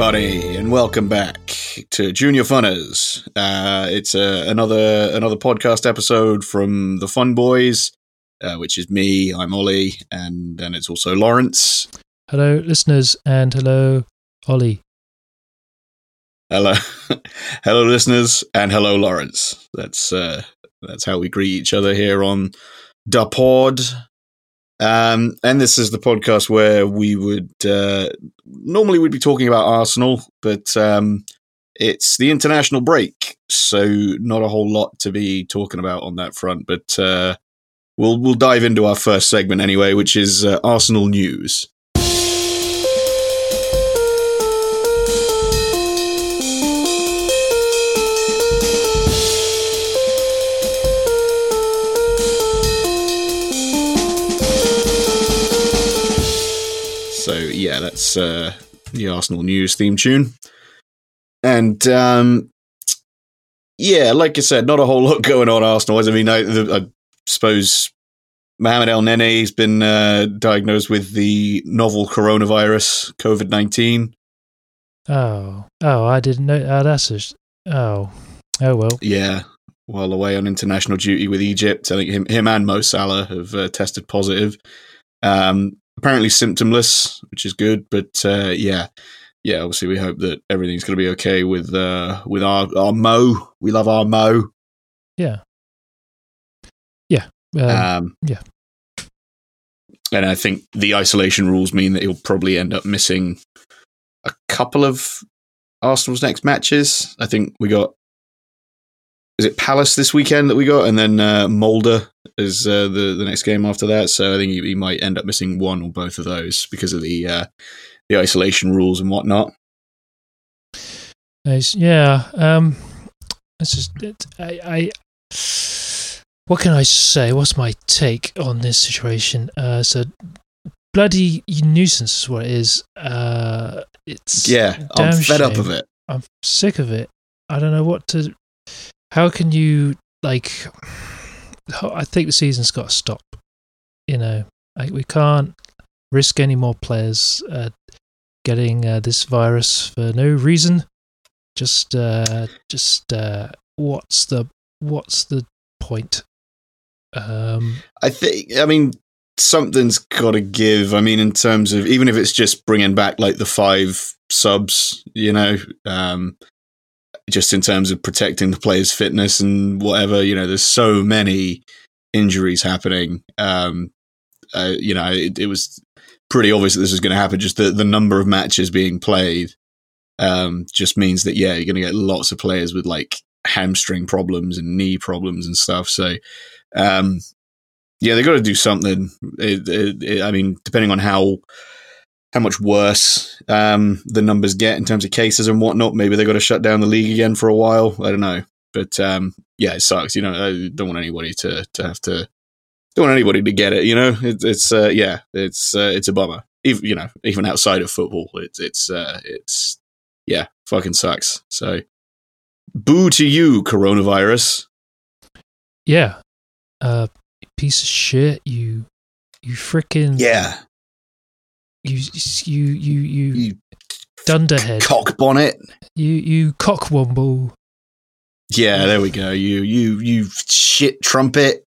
Everybody, and welcome back to Junior Funners. Uh, it's uh, another another podcast episode from the Fun Boys, uh, which is me. I'm Ollie, and then it's also Lawrence. Hello, listeners, and hello, Ollie. Hello, hello, listeners, and hello, Lawrence. That's uh, that's how we greet each other here on the pod. Um, and this is the podcast where we would uh, normally we'd be talking about Arsenal, but um, it's the international break, so not a whole lot to be talking about on that front. But uh, we'll we'll dive into our first segment anyway, which is uh, Arsenal news. Yeah, that's uh, the Arsenal news theme tune, and um, yeah, like I said, not a whole lot going on Arsenal. I mean, I, I suppose Mohamed Elneny has been uh, diagnosed with the novel coronavirus, COVID nineteen. Oh, oh, I didn't know. Oh, that's a. Oh, oh well. Yeah, while away on international duty with Egypt, I think him, him and Mo Salah have uh, tested positive. Um, apparently symptomless, which is good. But uh, yeah, yeah. Obviously, we hope that everything's going to be okay with uh, with our our Mo. We love our Mo. Yeah. Yeah. Um, Um, yeah. And I think the isolation rules mean that he'll probably end up missing a couple of Arsenal's next matches. I think we got. Is it Palace this weekend that we got, and then uh, Mulder is uh, the the next game after that. So I think he, he might end up missing one or both of those because of the uh, the isolation rules and whatnot. Nice. Yeah. Um, it's just it, I, I. What can I say? What's my take on this situation? Uh, so bloody nuisance is what it is. Uh, it's Yeah, I'm fed up of it. I'm sick of it. I don't know what to. How can you like? I think the season's got to stop. You know, like we can't risk any more players uh, getting uh, this virus for no reason. Just, uh, just uh, what's the what's the point? Um, I think. I mean, something's got to give. I mean, in terms of even if it's just bringing back like the five subs, you know, um, just in terms of protecting the players' fitness and whatever. You know, there's so many injuries happening. Um, uh, you know, it, it was pretty obvious that this was going to happen. Just the the number of matches being played um, just means that yeah, you're going to get lots of players with like hamstring problems and knee problems and stuff. So um, yeah, they've got to do something. It, it, I mean, depending on how how much worse um, the numbers get in terms of cases and whatnot, maybe they've got to shut down the league again for a while. I don't know, but um, yeah, it sucks. You know, I don't want anybody to to have to don't want anybody to get it. You know, it, it's uh, yeah, it's uh, it's a bummer. Even you know, even outside of football, it's it's uh, it's yeah, fucking sucks. So, boo to you, coronavirus. yeah, uh, piece of shit. You, you freaking Yeah, You, you, you, you, you dunderhead. cock bonnet. You, you cockwomble. Yeah, there we go. You you you shit trumpet.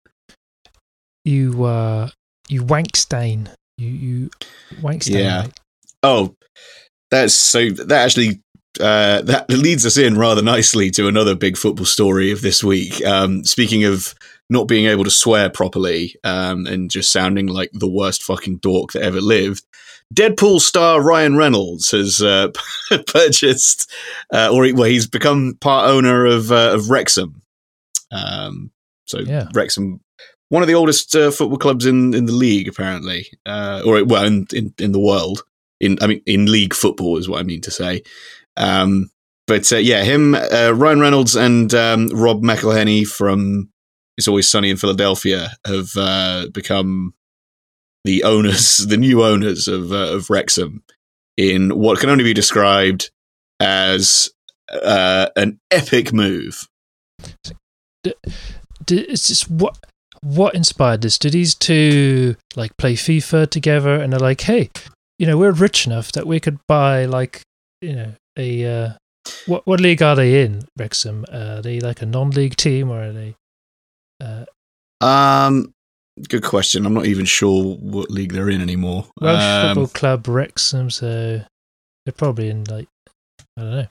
You, uh, you wankstain. You, you wankstain. Yeah. mate. Oh, that's so that actually uh, that leads us in rather nicely to another big football story of this week. Um, speaking of not being able to swear properly um, and just sounding like the worst fucking dork that ever lived, Deadpool star Ryan Reynolds has uh, purchased, uh, or he, well, he's become part owner of uh, of Wrexham. Um, so Yeah. Wrexham, one of the oldest uh, football clubs in, in the league, apparently, uh, or well, in, in in the world. In I mean, in league football is what I mean to say. Um, but uh, yeah, him, uh, Ryan Reynolds, and um, Rob McElhenney from It's Always Sunny in Philadelphia have uh, become the owners, the new owners of uh, of Wrexham, in what can only be described as uh, an epic move. It's just what what inspired this? Did these two like play FIFA together and they're like, hey, you know, we're rich enough that we could buy like, you know, a uh, what what league are they in, Wrexham? Uh, are they like a non-league team or are they? Uh, Um, good question. I'm not even sure what league they're in anymore. Welsh Um, Football Club Wrexham, so they're probably in like I don't know.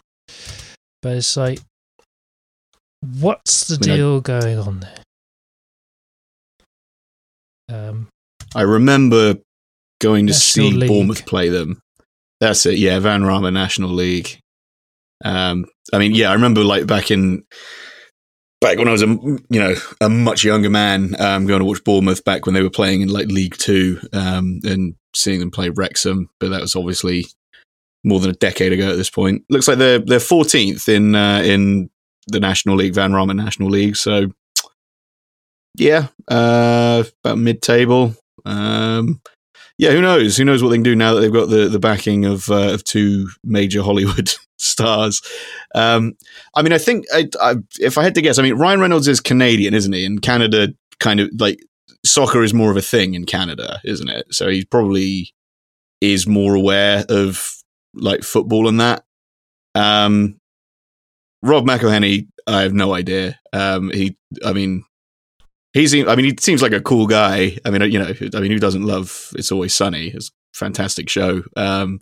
But it's like, what's the I mean, I- deal going on there? Um, I remember going to National see League. Bournemouth play them. That's it. Yeah, Vanarama National League. Um, I mean, yeah, I remember like back in back when I was a you know a much younger man, um, going to watch Bournemouth back when they were playing in like League Two, um, and seeing them play Wrexham. But that was obviously more than a decade ago at this point. Looks like they're they're 14th in uh, in the National League, Vanarama National League. So yeah, uh, about mid table. Um, yeah, who knows? Who knows what they can do now that they've got the the backing of uh, of two major Hollywood stars? Um, I mean, I think I, I, if I had to guess, I mean, Ryan Reynolds is Canadian, isn't he? And Canada kind of like soccer is more of a thing in Canada, isn't it? So he probably is more aware of like football and that. Um, Rob McElhenney, I have no idea. Um, he, I mean, he seems, I mean, he seems like a cool guy. I mean, you know, I mean, who doesn't love It's Always Sunny? It's a fantastic show. Um,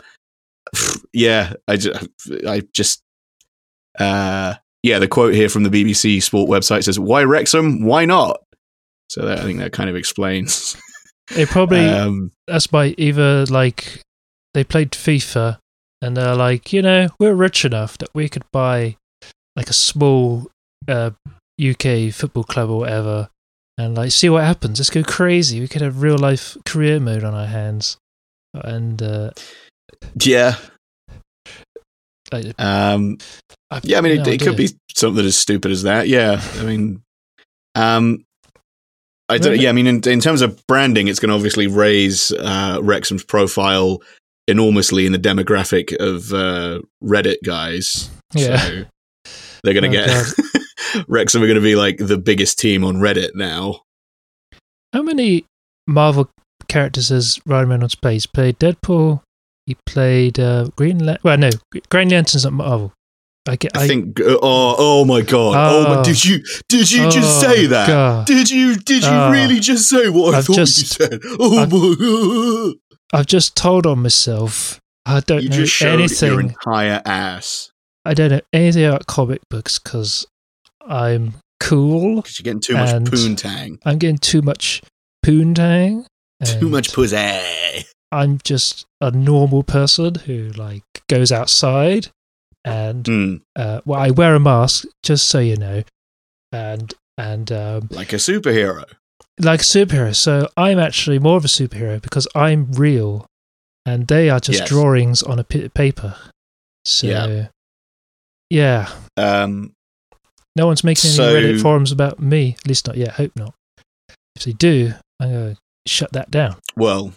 yeah, I just, I just, uh, yeah, the quote here from the BBC Sport website says, "Why Wrexham? Why not?" So that, I think that kind of explains. it probably um, that's by either like they played FIFA and they're like, you know, we're rich enough that we could buy like a small uh, UK football club or whatever, and like see what happens. Let's go crazy. We could have real life career mode on our hands, and uh, yeah, um, yeah. I mean, no it, it could be something as stupid as that. Yeah, I mean, um, I don't. Yeah, I mean, in, in terms of branding, it's going to obviously raise uh, Wrexham's profile enormously in the demographic of uh, Reddit guys. Yeah. So they're going to Oh, get Wrexham are going to be like the biggest team on Reddit now. How many Marvel characters has Ryan Reynolds played? Played Deadpool. He played uh, Green Lantern. Well, no, Green Lantern's not Marvel. I get. I, think. Uh, oh, oh my god! Oh, my, Oh. did you did you just Oh, say that? God. Did you did you Oh. really just say what I I've thought just- you said? Oh I've- my god! I've just told on myself. I don't You know just anything. your entire ass I don't know anything about comic books because I'm cool. because you're getting too much poontang, I'm getting too much poontang. too much pussy. I'm just a normal person who like goes outside and Hmm, uh, well, I wear a mask just so you know, and and um, like a superhero. like a superhero. So I'm actually more of a superhero because I'm real, and they are just Yes. drawings on a paper. So Yeah. yeah, Um, no one's making any So- Reddit forums about me. At least not yet. Hope not. If they do, I'm gonna shut that down. well,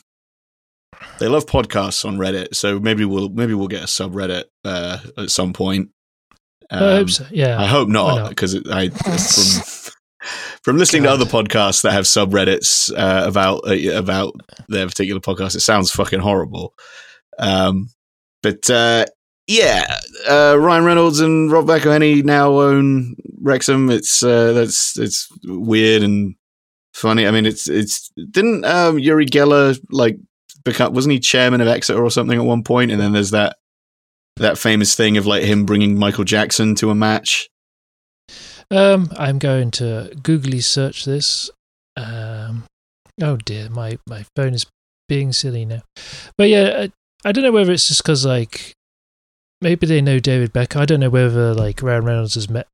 they love podcasts on Reddit, so maybe we'll maybe we'll get a subreddit uh, at some point. I hope Um, so. Yeah. I hope not not? because I from from listening God. to other podcasts that have subreddits uh, about uh, about their particular podcast, it sounds fucking horrible. Um, but uh, yeah, uh, Ryan Reynolds and Rob McElhenney now own Wrexham. It's uh, that's it's weird and funny. I mean, it's it's didn't um, Uri Geller like become wasn't he chairman of Exeter or something at one point? And then there's that that famous thing of like him bringing Michael Jackson to a match. Um, I'm going to googly search this. Um, oh dear, my my phone is being silly now. But yeah, I, I don't know whether it's just because like maybe they know David Beckham. I don't know whether like Ryan Reynolds has met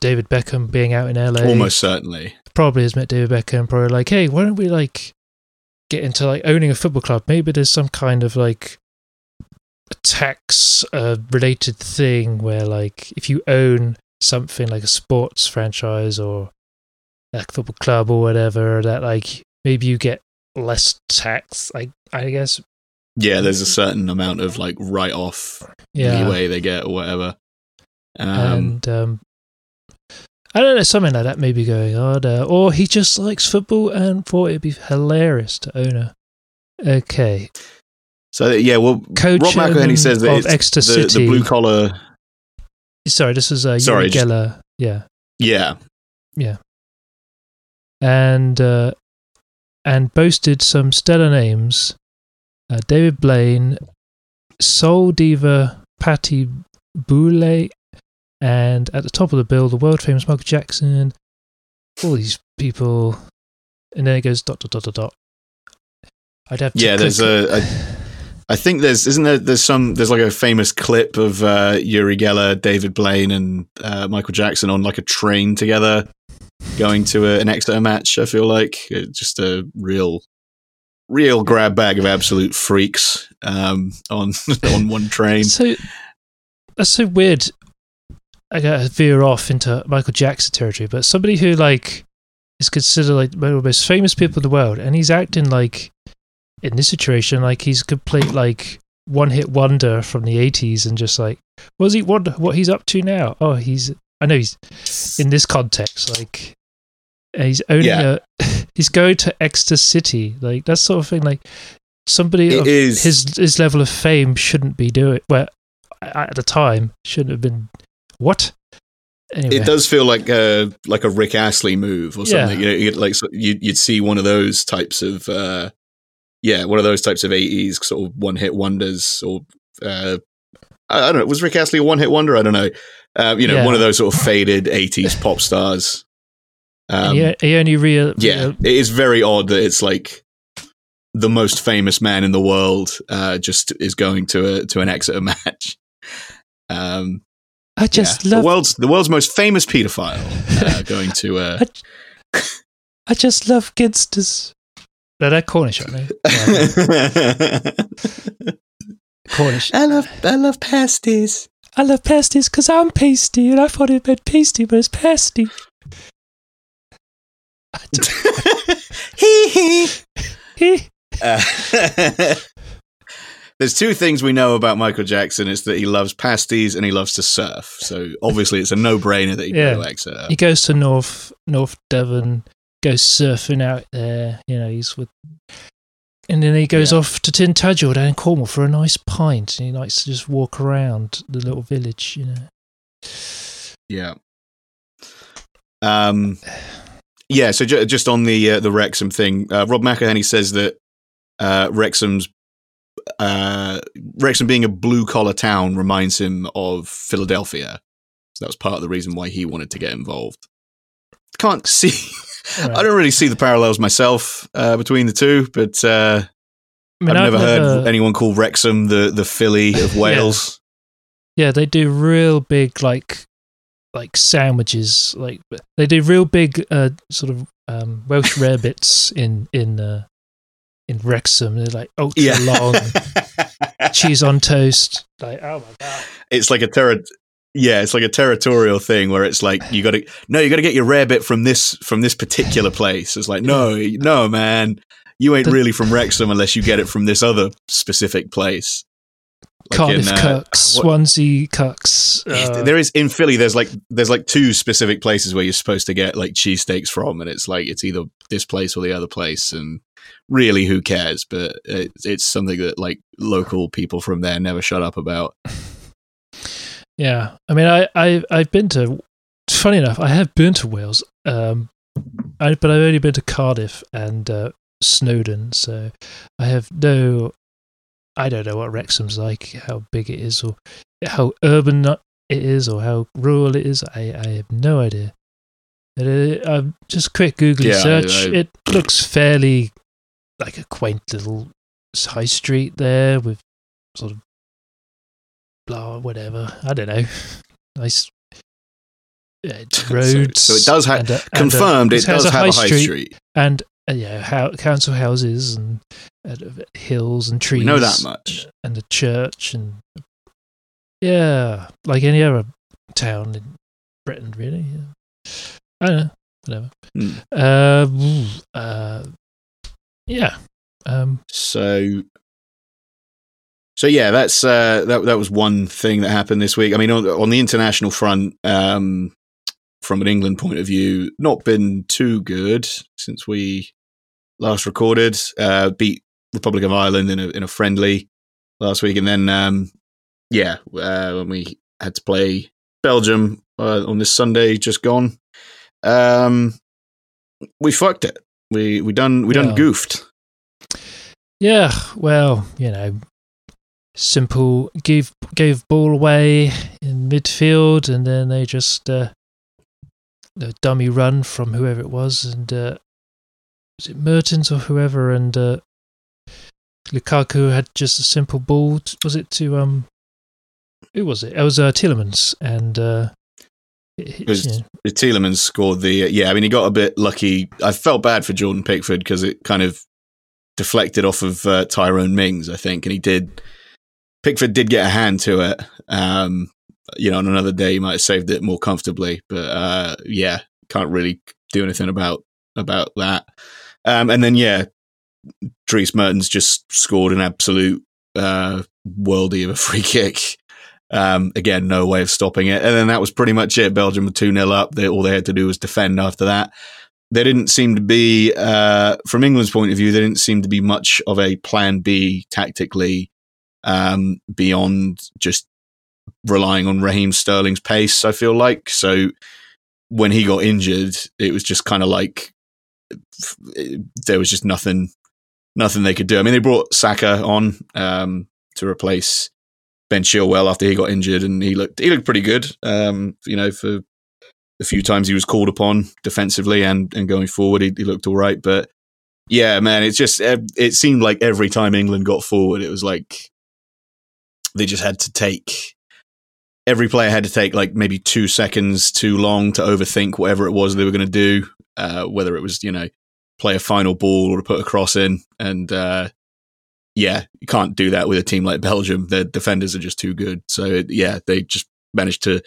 David Beckham being out in LA. Almost certainly. probably has met David Beckham. Probably like, hey, why don't we like get into like owning a football club? Maybe there's some kind of like tax uh, related thing where like if you own something like a sports franchise or like football club or whatever, that like maybe you get less tax. Like I guess, Yeah, there's a certain amount of like write off yeah. leeway they get or whatever. Um, and um, I don't know, something like that may be going on. Uh, or he just likes football and thought it'd be hilarious to own a. Okay. So yeah, well, Co-chairman Rob McElhenney says that of it's Exeter the, the blue collar. Sorry, this is uh, Sorry, just- Geller. Yeah, Yeah, and uh, and boasted some stellar names: uh, David Blaine, soul diva Patti Boulaye, and at the top of the bill, the world famous Michael Jackson. All these people, and then it goes dot dot dot dot dot. I'd have to Yeah, there's click- a- I think there's isn't there there's some there's like a famous clip of uh, Uri Geller, David Blaine, and uh, Michael Jackson on like a train together, going to a, an Exeter match. I feel like It's just a real, real grab bag of absolute freaks um, on on one train. So that's so weird. I gotta veer off into Michael Jackson territory, but somebody who like is considered like one of the most famous people in the world, and he's acting like in this situation like he's complete like one hit wonder from the eighties, and just like what does he wonder what he's up to now? Oh, he's I know he's in this context like he's owning Yeah. a he's going to Exeter City like that sort of thing like somebody It of is his his level of fame shouldn't be doing well at the time shouldn't have been what anyway It does feel like a like a Rick Astley move or Yeah. something. You know, you'd, like so you'd, you'd see one of those types of uh, yeah, one of those types of eighties sort of one hit wonders or uh, I, I don't know. Was Rick Astley a one hit wonder? I don't know. Uh, you know, Yeah. one of those sort of faded eighties pop stars. Um, he, only real yeah, it is very odd that it's like the most famous man in the world uh, just is going to a to an Exeter match. Um, I just yeah. love the world's the world's most famous paedophile uh, going to uh, I just love Ginsters no they're Cornish aren't they Yeah, Cornish I love I love pasties. I love pasties because I'm pasty and I thought it meant pasty but it's pasty I just- Hee hee. Hee. Uh, There's two things we know about Michael Jackson. It's that he loves pasties and he loves to surf. So obviously, it's a no-brainer that he Yeah. go to Exeter. he goes to North North Devon, goes surfing out there. You know, he's with, and then he goes Yeah. off to Tintagel down in Cornwall for a nice pint. And he likes to just walk around the little village. You know, Yeah. Um. Yeah. So ju- just on the uh, the Wrexham thing, uh, Rob McElhenney says that uh, Wrexham's uh, Wrexham being a blue collar town reminds him of Philadelphia. So that was part of the reason why he wanted to get involved. Can't see. Right. I don't really see the parallels myself uh, between the two, but uh, I mean, I've never heard never- anyone call Wrexham the the Philly of Yeah. Wales. Yeah, they do real big like like sandwiches. Like they do real big uh, sort of um, Welsh rarebits in in uh, in Wrexham. They're like ultra long cheese on toast. Like oh my god. it's like a terri- yeah, it's like a territorial thing where it's like you got to no, you got to get your rare bit from this from this particular place. It's like no, no, man, you ain't The- really from Wrexham unless you get it from this other specific place. Like Cardiff in, uh, Cucks, what- Swansea Cucks. Uh, there is in Philly. There's like there's like two specific places where you're supposed to get like cheesesteaks from, and it's like it's either this place or the other place, and really, who cares? But it, it's something that like local people from there never shut up about. yeah, I mean, I, I I've been to. Funny enough, I have been to Wales, um, I, but I've only been to Cardiff and uh, Snowdon, so I have no. I don't know what Wrexham's like, how big it is, or how urban it is, or how rural it is. I, I have no idea. Uh, just quick googly Yeah, I- search. I- it looks fairly like a quaint little high street there with sort of blah whatever. I don't know. Nice uh, So- roads. so it does have a- a- Confirmed, it has does have a high street. and uh, yeah, how, council houses and uh, hills and trees. We know that much. And a church and yeah, like any other town in Britain, really. Yeah. I don't know, whatever. Hmm. Uh, uh, yeah. Um, So, so yeah, that's uh, that. That was one thing that happened this week. I mean, on, on the international front, um, from an England point of view, not been too good since we last recorded. Uh, beat Republic of Ireland in a in a friendly. last week, and then um, yeah, uh, when we had to play Belgium uh, on this Sunday, just gone, um, we fucked it. We we done we done goofed. Yeah, well, you know, simple. gave gave ball away in midfield, and then they just uh, a dummy run from whoever it was, and uh, was it Mertens or whoever, and uh, Lukaku had just a simple ball. Was it to um? Who was it? It was uh, Tielemans, and uh, you know, Tielemans scored the yeah. I mean, he got a bit lucky. I felt bad for Jordan Pickford because it kind of deflected off of uh, Tyrone Mings, I think, and he did. Pickford did get a hand to it. Um, you know, on another day he might have saved it more comfortably, but uh, yeah, can't really do anything about about that. Um, and then yeah, Dries Mertens just scored an absolute uh, worldie of a free kick. Um, again, no way of stopping it. And then that was pretty much it. Belgium were 2 0 up. They, all they had to do was defend after that. There didn't seem to be, uh, from England's point of view, there didn't seem to be much of a plan B tactically um, beyond just relying on Raheem Sterling's pace, I feel like. So when he got injured, it was just kind of like there was just nothing nothing they could do. I mean, they brought Saka on um, to replace Ben Chilwell after he got injured, and he looked he looked pretty good. Um, you know, for a few times he was called upon defensively and and going forward, he, he looked all right. But yeah, man, it's just it seemed like every time England got forward, it was like they just had to take. Every player had to take like maybe two seconds too long to overthink whatever it was they were going to do, uh, whether it was you know play a final ball or put a cross in, and uh, yeah, you can't do that with a team like Belgium. Their defenders are just too good. So yeah, they just managed to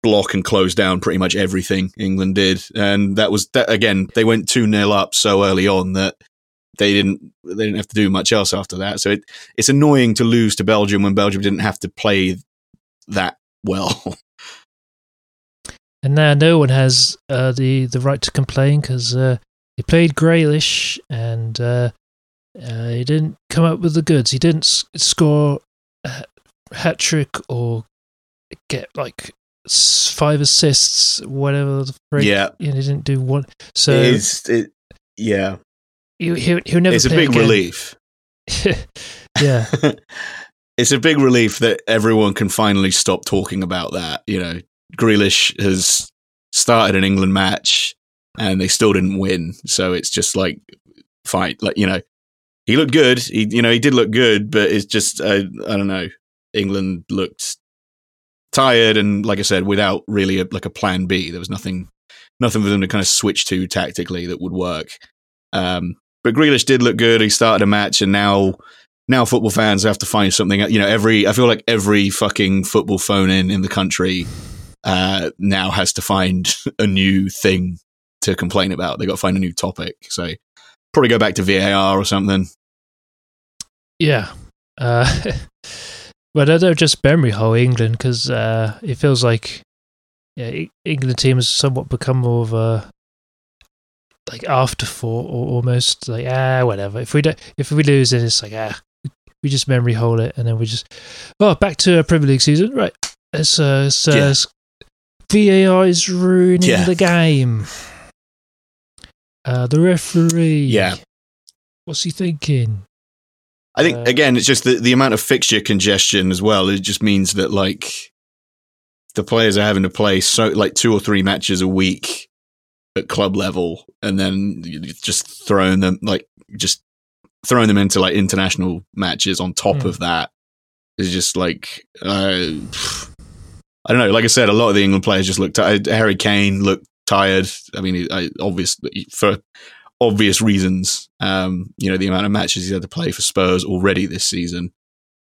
block and close down pretty much everything England did, and that was that again. They went two 0 up so early on that they didn't they didn't have to do much else after that. So it, it's annoying to lose to Belgium when Belgium didn't have to play that well. and now no one has uh, the the right to complain because uh, he played Grealish and uh, uh, he didn't come up with the goods. He didn't score a hat trick or get like s- five assists, whatever the phrase. yeah, know, he didn't do one. So it's it, yeah, he, he, he'll never. it's a big again. relief. yeah, it's a big relief that everyone can finally stop talking about that. You know, Grealish has started an England match and they still didn't win. So it's just like, fine. Like, you know, he looked good. He, you know, he did look good, but it's just, uh, I don't know. England looked tired and, like I said, without really a, like a plan B. There was nothing, nothing for them to kind of switch to tactically that would work. Um, but Grealish did look good. He started a match, and now now football fans have to find something. You know, every I feel like every fucking football phone in in the country uh, now has to find a new thing to complain about. They got to find a new topic. So probably go back to VAR or something. Yeah. Uh, but I don't just memory hole England because uh, it feels like yeah, England team has somewhat become more of a like afterthought or almost like ah whatever. If we don't, if we lose, then it's like ah we just memory hole it and then we just oh back to a Premier League season right. It's uh, it's, uh, Yeah. VAR is ruining Yeah. the game. Uh, the referee. Yeah. What's he thinking? I think Uh, again, it's just the, the amount of fixture congestion as well. It just means that like the players are having to play so like two or three matches a week at club level, and then just throwing them like just throwing them into like international matches on top Hmm. of that is just like uh, I don't know. Like I said, a lot of the England players just looked. tired. Harry Kane looked tired. I mean, I, obvious for obvious reasons. Um, you know, the amount of matches he's had to play for Spurs already this season.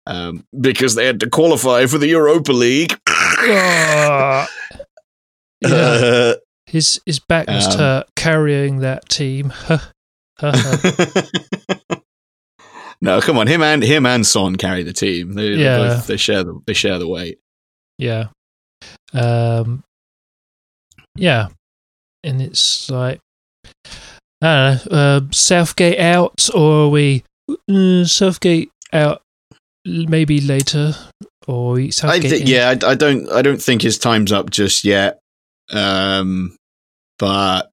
Um, because they had to qualify for the Europa League. Ah. yeah, Uh, his his back was Um, hurt carrying that team. No, come on, him and him and Son carry the team. They, they Yeah. both, they share the they share the weight. yeah, um, yeah, and it's like I don't know, uh, Southgate out, or are we uh, Southgate out? maybe later or I Southgate. th- yeah, I, I don't, I don't think his time's up just yet. Um, but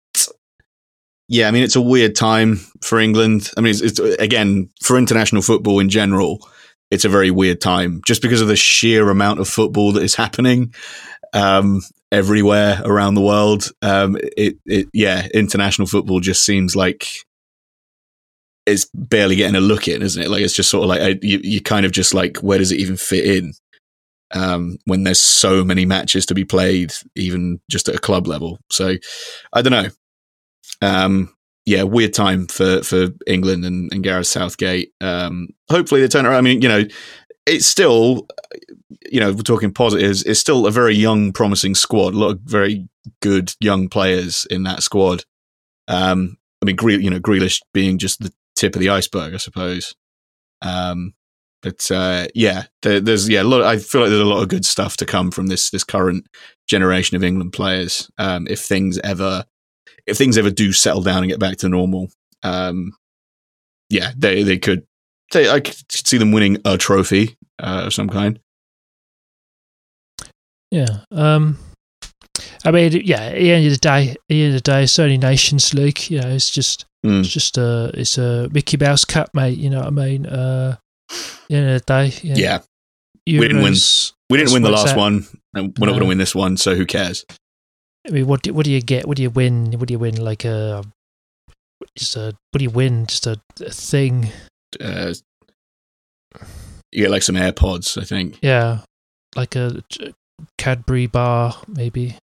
yeah, I mean, it's a weird time for England. I mean, it's, it's again for international football in general. It's a very weird time just because of the sheer amount of football that is happening um, everywhere around the world. Um, it, it, yeah, international football just seems like it's barely getting a look in, isn't it? Like it's just sort of like you, you kind of just like where does it even fit in? um, when there's so many matches to be played, even just at a club level. So I don't know. Um, yeah, weird time for for England and, and Gareth Southgate. Um, hopefully they turn around. I mean, you know, it's still, you know, we're talking positives. It's still a very young, promising squad. A lot of very good young players in that squad. Um, I mean, Gre- you know, Grealish being just the tip of the iceberg, I suppose. Um, but uh, yeah, there, there's yeah, a lot. I feel like there's a lot of good stuff to come from this this current generation of England players. Um, if things ever, if things ever do settle down and get back to normal, um, yeah, they they could. They, I could see them winning a trophy uh, of some kind. Yeah. Um, I mean, yeah. At the end of the day, at the end of the day, it's only Nations League. You know, it's just Mm. it's just a it's a Mickey Mouse Cup, mate. You know what I mean? Uh, at the end of the day, know, Yeah, we didn't win. We didn't win the last one, and we're not going to win this one. So who cares? I mean, what do, what do you get? What do you win? What do you win? Like a just a what do you win? Just a, a thing? Uh, you get like some AirPods, I think. Yeah, like a Cadbury bar, maybe.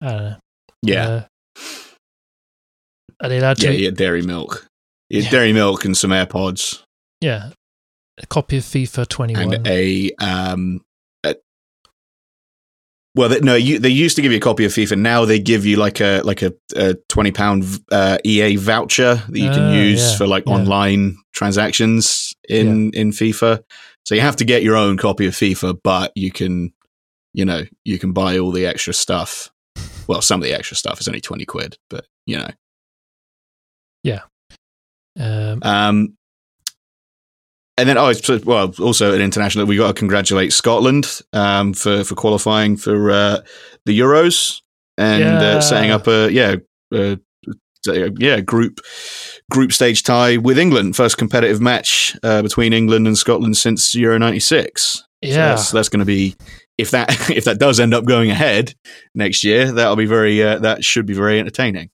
I don't know. Yeah, Uh, are they allowed yeah, to? yeah. Dairy milk, yeah, Yeah. dairy milk, and some AirPods. yeah. A copy of FIFA 21. and a um well they, no you, they used to give you a copy of FIFA. Now they give you like a like a, a 20 pound uh, EA voucher that you can Ah, use yeah, for like yeah. online transactions in in FIFA. So you have to get your own copy of FIFA but you can you know you can buy all the extra stuff. Well some of the extra stuff is only 20 quid but you know. Yeah. um, Um, and then, oh, well, also an international. We got to congratulate Scotland um, for for qualifying for uh, the Euros and Yeah. uh, setting up a yeah uh, yeah group group stage tie with England. First competitive match uh, between England and Scotland since Euro '96. yeah. that's, that's going to be if that if that does end up going ahead next year, that'll be very uh, that should be very entertaining.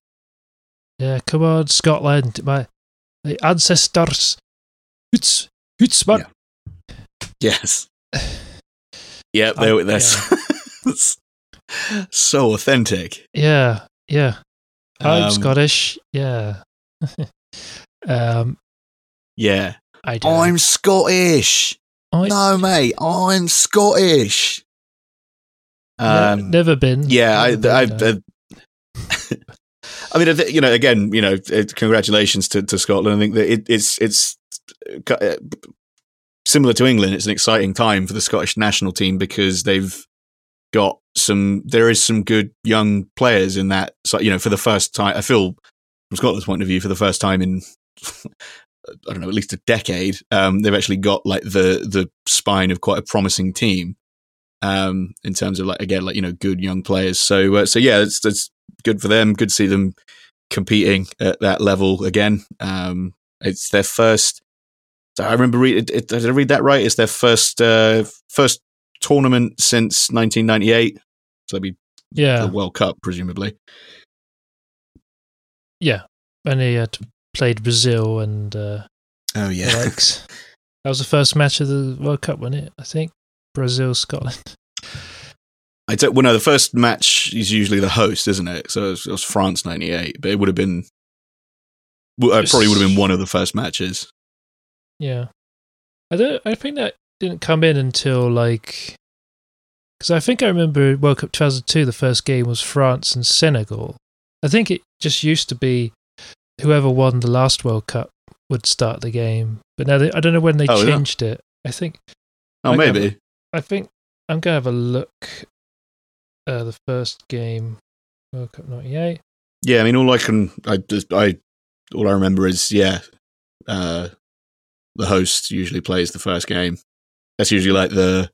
Yeah, come on, Scotland, my, my ancestors. Hoots, hoots, man. Yes. Yep, I- they, that's, that's so authentic. Yeah, yeah. I'm Um, Scottish. Yeah. um, Yeah. I do. I'm Scottish. I, No, mate, I'm Scottish. Um, never been. yeah, I, Never I, been, no. I, I mean, you know, again, you know, uh, congratulations to, to Scotland. I think that it, it's it's similar to England. It's an exciting time for the Scottish national team because they've got some. There is some good young players in that. So you know, for the first time, I feel from Scotland's point of view, for the first time in. I don't know, at least a decade. Um, they've actually got like the the spine of quite a promising team, um, in terms of like again, like you know, good young players. So, uh, so yeah, it's it's good for them. Good to see them competing at that level again. Um, it's their first. I remember read. It, it, did I read that right? It's their first uh, first tournament since 1998. So it'd be yeah, the World Cup, presumably. yeah. And he had played Brazil and uh, Oh yeah, likes. That was the first match of the World Cup, wasn't it? I think Brazil, Scotland. I don't. Well, no, the first match is usually the host, isn't it? So it was, it was France '98, but it would have been. Well, it probably would have been one of the first matches. Yeah, I don't. I think that didn't come in until like because I think I remember World Cup 2002. The first game was France and Senegal. I think it just used to be whoever won the last World Cup would start the game, but now they, I don't know when they Oh, changed it. I think Oh, I maybe. I think I'm gonna have a look. Uh, the first game, World Cup '98. Yeah, I mean, all I can, I just, I, all I remember is, yeah, uh, the host usually plays the first game. that's usually like the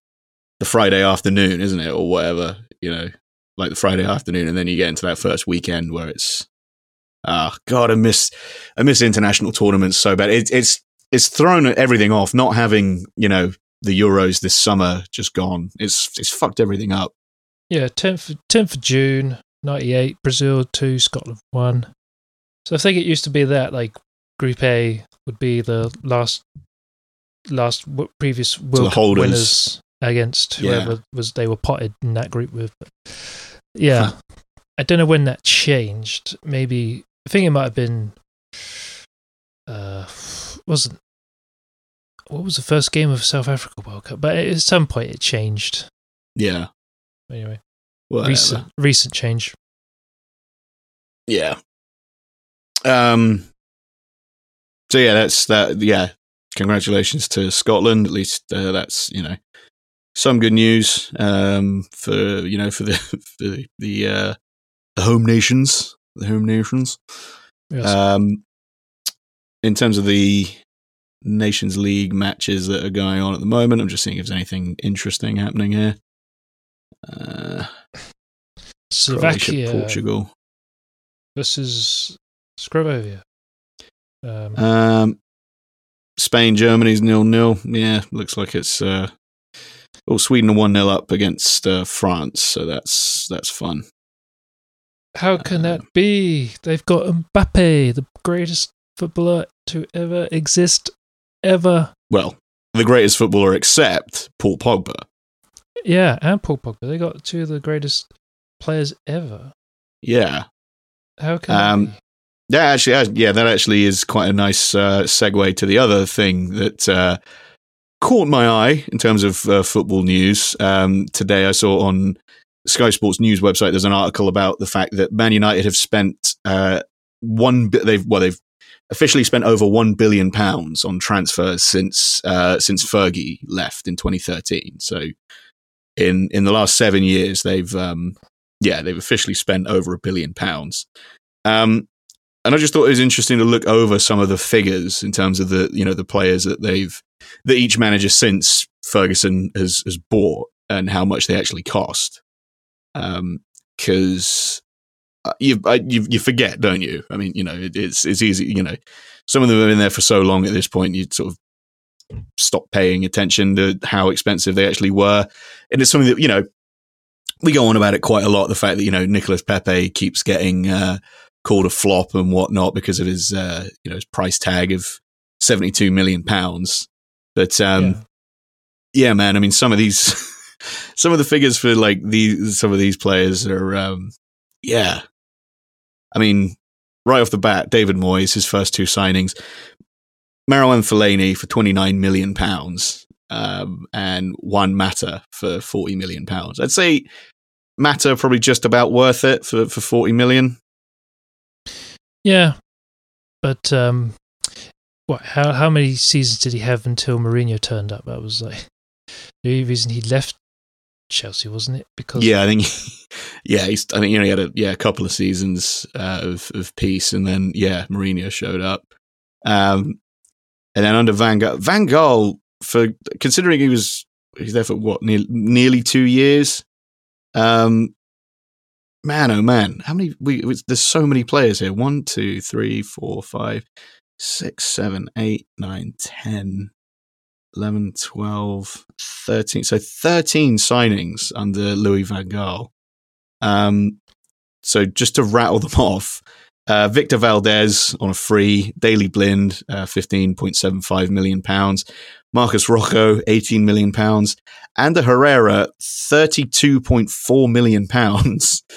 the Friday afternoon, isn't it, or whatever? You know, like the Friday afternoon, and then you get into that first weekend where it's ah, oh, God, I miss I miss international tournaments so bad. It, it's it's thrown everything off. Not having you know the Euros this summer just gone. It's it's fucked everything up. Yeah, tenth tenth of June, ninety eight. Brazil two, Scotland one. So I think it used to be that like Group A would be the last last previous World Cup winners against whoever yeah. was they were potted in that group with. But yeah, I don't know when that changed. Maybe I think it might have been. Uh, wasn't what was the first game of South Africa World Cup? But at some point it changed. Yeah. Anyway, Whatever. recent recent change. Yeah. Um. So yeah, that's that. Yeah, congratulations to Scotland. At least uh, that's you know some good news um, for you know for the for the the, uh, the home nations, the home nations. Yes. Um, in terms of the Nations League matches that are going on at the moment, I'm just seeing if there's anything interesting happening here. Uh, Slovakia, Portugal versus Scrovovia. Um, um, Spain, Germany's nil nil. Yeah, looks like it's. Uh, well, Sweden are one 0 up against uh, France, so that's that's fun. How can that um, be? They've got Mbappe, the greatest footballer to ever exist, ever. Well, the greatest footballer except Paul Pogba. Yeah, and Paul Pogba. They got two of the greatest players ever. Yeah. How can um, yeah, actually, yeah, that actually is quite a nice uh, segue to the other thing that uh, caught my eye in terms of uh, football news. Um, today, I saw on Sky Sports news website there's an article about the fact that Man United have spent uh, one. They've well, they've officially spent over one billion pounds on transfers since uh, since Fergie left in 2013. So, in in the last seven years, they've um, yeah, they've officially spent over a billion pounds. Um, and I just thought it was interesting to look over some of the figures in terms of the you know the players that they've that each manager since Ferguson has has bought and how much they actually cost. Because um, you, you you forget, don't you? I mean, you know, it, it's it's easy. You know, some of them have been there for so long at this point, you sort of stop paying attention to how expensive they actually were, and it's something that you know we go on about it quite a lot. The fact that you know Nicolas Pepe keeps getting uh, called a flop and whatnot because of his uh, you know his price tag of seventy two million pounds. But um, yeah. yeah. man, I mean some of these some of the figures for like these some of these players are um, yeah. I mean, right off the bat, David Moyes, his first two signings, Marouane Fellaini for twenty nine million pounds, um, and Juan Mata for forty million pounds. I'd say Mata probably just about worth it for for forty million. Yeah, but um, what? How how many seasons did he have until Mourinho turned up? That was like the reason he left Chelsea, wasn't it? Because yeah, I think yeah, he's, I think you know he had a yeah a couple of seasons uh, of of peace, and then yeah, Mourinho showed up, um, and then under Van Gaal, Van Gaal for considering he was he's there for what ne- nearly two years, um, man, oh man, how many? We, there's so many players here. One, two, three, four, five, six, seven, eight, nine, 10, 11, 12, 13. So 13 signings under Louis Van Gaal. Um, so just to rattle them off, uh, Victor Valdés on a free, Daley Blind, uh, 15.75 million pounds, Marcos Rojo, 18 million pounds, Ander Herrera, 32.4 million pounds.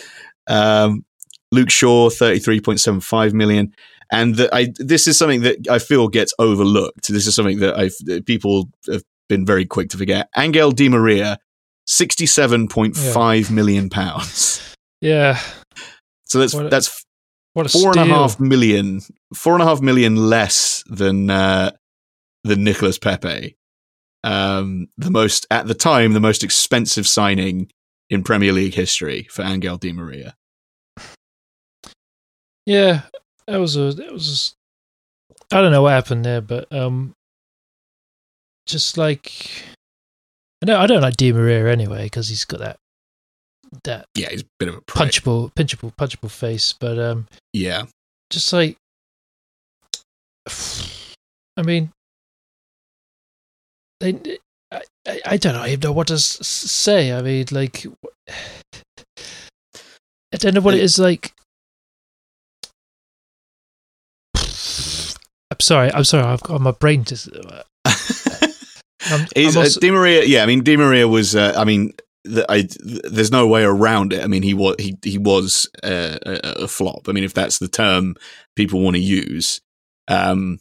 Um, Luke Shaw, 33.75 million. And the, I, this is something that I feel gets overlooked. This is something that I've, people have been very quick to forget. Angel Di Maria, sixty-seven point five yeah. million pounds. Yeah. So that's a, that's what four and a half million, four and a half million less than uh, than Nicolas Pepe. Um, the most at the time, the most expensive signing in Premier League history for Angel Di Maria. Yeah, that was a that was. A, I don't know what happened there, but um, just like No, I don't like Di Maria anyway because he's got that that Yeah, he's a bit of a prick. punchable, pinchable, punchable face. But um, Yeah, just like, I mean, they, I, I, don't know, I don't know what to say. I mean, like, I don't know what it is like. I'm sorry. I'm sorry. I've got my brain just. I'm, He's, I'm uh, also- Di Maria. Yeah, I mean, Di Maria was. Uh, I mean, I, there's no way around it. I mean, he was he he was uh, a, a flop. I mean, if that's the term people want to use, um,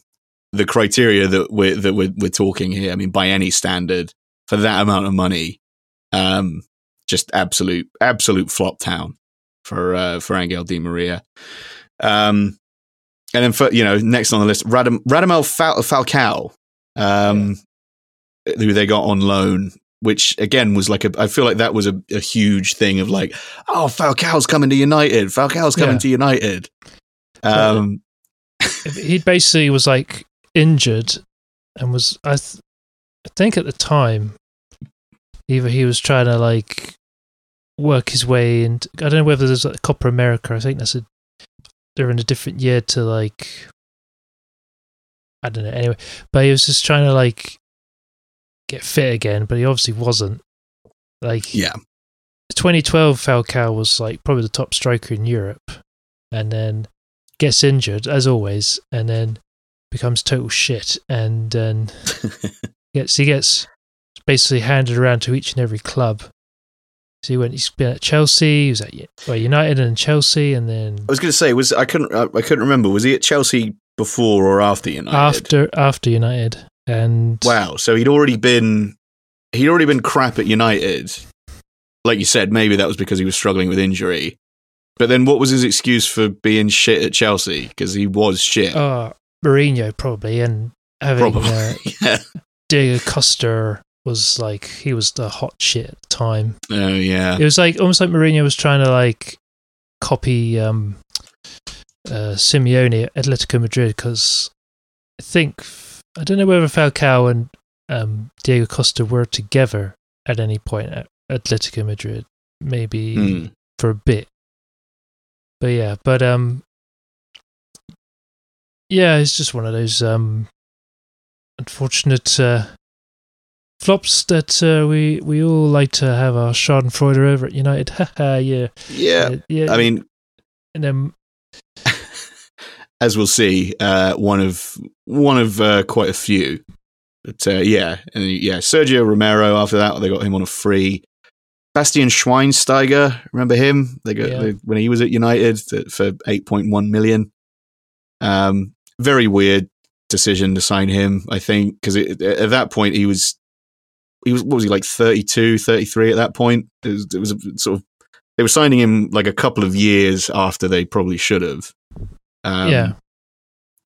the criteria that we're that we're, we're talking here. I mean, by any standard, for that amount of money, um, just absolute absolute flop town for uh, for Angel Di Maria. Um, and then for you know next on the list, Radam, Radamel Fal- Falcao. Um, who they got on loan, which again was like a, I feel like that was a, a huge thing of like, oh, Falcao's coming to United. Falcao's coming Yeah. to United. Um, he basically was like injured and was I, th- I think at the time either he was trying to like work his way and I don't know whether there's like Copa América I think that's a they're in a different year to like I don't know anyway but he was just trying to like get fit again but he obviously wasn't. Like yeah, 2012 Falcao was like probably the top striker in Europe and then gets injured as always and then becomes total shit and then gets he gets basically handed around to each and every club. So he went he's been at Chelsea he was at well, United and Chelsea and then I was going to say was I couldn't I, I couldn't remember was he at Chelsea before or after United? after after United and Wow, so he'd already been he'd already been crap at United. Like you said, maybe that was because he was struggling with injury. But then what was his excuse for being shit at Chelsea? Because he was shit. oh Mourinho probably and having Probably. uh, yeah. Diego Costa was like he was the hot shit at the time Oh yeah. It was like almost like Mourinho was trying to like copy um, uh, Simeone at Atletico Madrid because I think I don't know whether Falcao and um, Diego Costa were together at any point at Atletico Madrid, maybe Hmm. for a bit. But yeah, but um, yeah, it's just one of those um, unfortunate uh, flops that uh, we we all like to have our Schadenfreude over at United. Yeah, Yeah. Yeah. I mean, and then as we'll see, uh, one of one of uh, quite a few. But uh, yeah, and yeah, Sergio Romero. After that, they got him on a free. Bastian Schweinsteiger, remember him? They got Yeah. they, when he was at United for eight point one million. Um, very weird decision to sign him. I think because at that point he was he was what was he like 32, 33 at that point. It was, it was a sort of they were signing him like a couple of years after they probably should have. Um, yeah,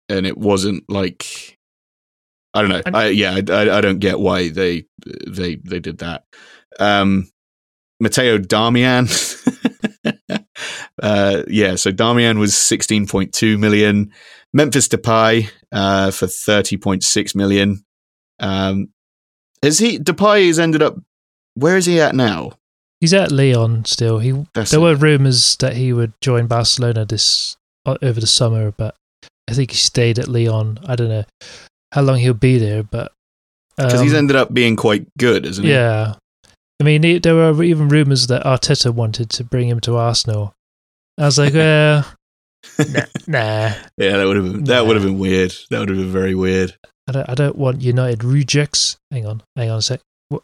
and it wasn't like I don't know. I, yeah, I, I, don't get why they they they did that. Um, Matteo Darmian, uh, yeah. So Darmian was sixteen point two million. Memphis Depay uh, for thirty point six million. Um, is he Depay has ended up? Where is he at now? he's at Lyon still. He That's there it. were rumors that he would join Barcelona this over the summer, but I think he stayed at Lyon. I don't know how long he'll be there, but because he's um, ended up being quite good, isn't he? Yeah. I mean, he- there were even rumours that Arteta wanted to bring him to Arsenal. I was like, well, nah, nah. yeah. That would have been that Nah. would have been weird. That would have been very weird. I don't, I don't want United rejects. Hang on, hang on a sec. What?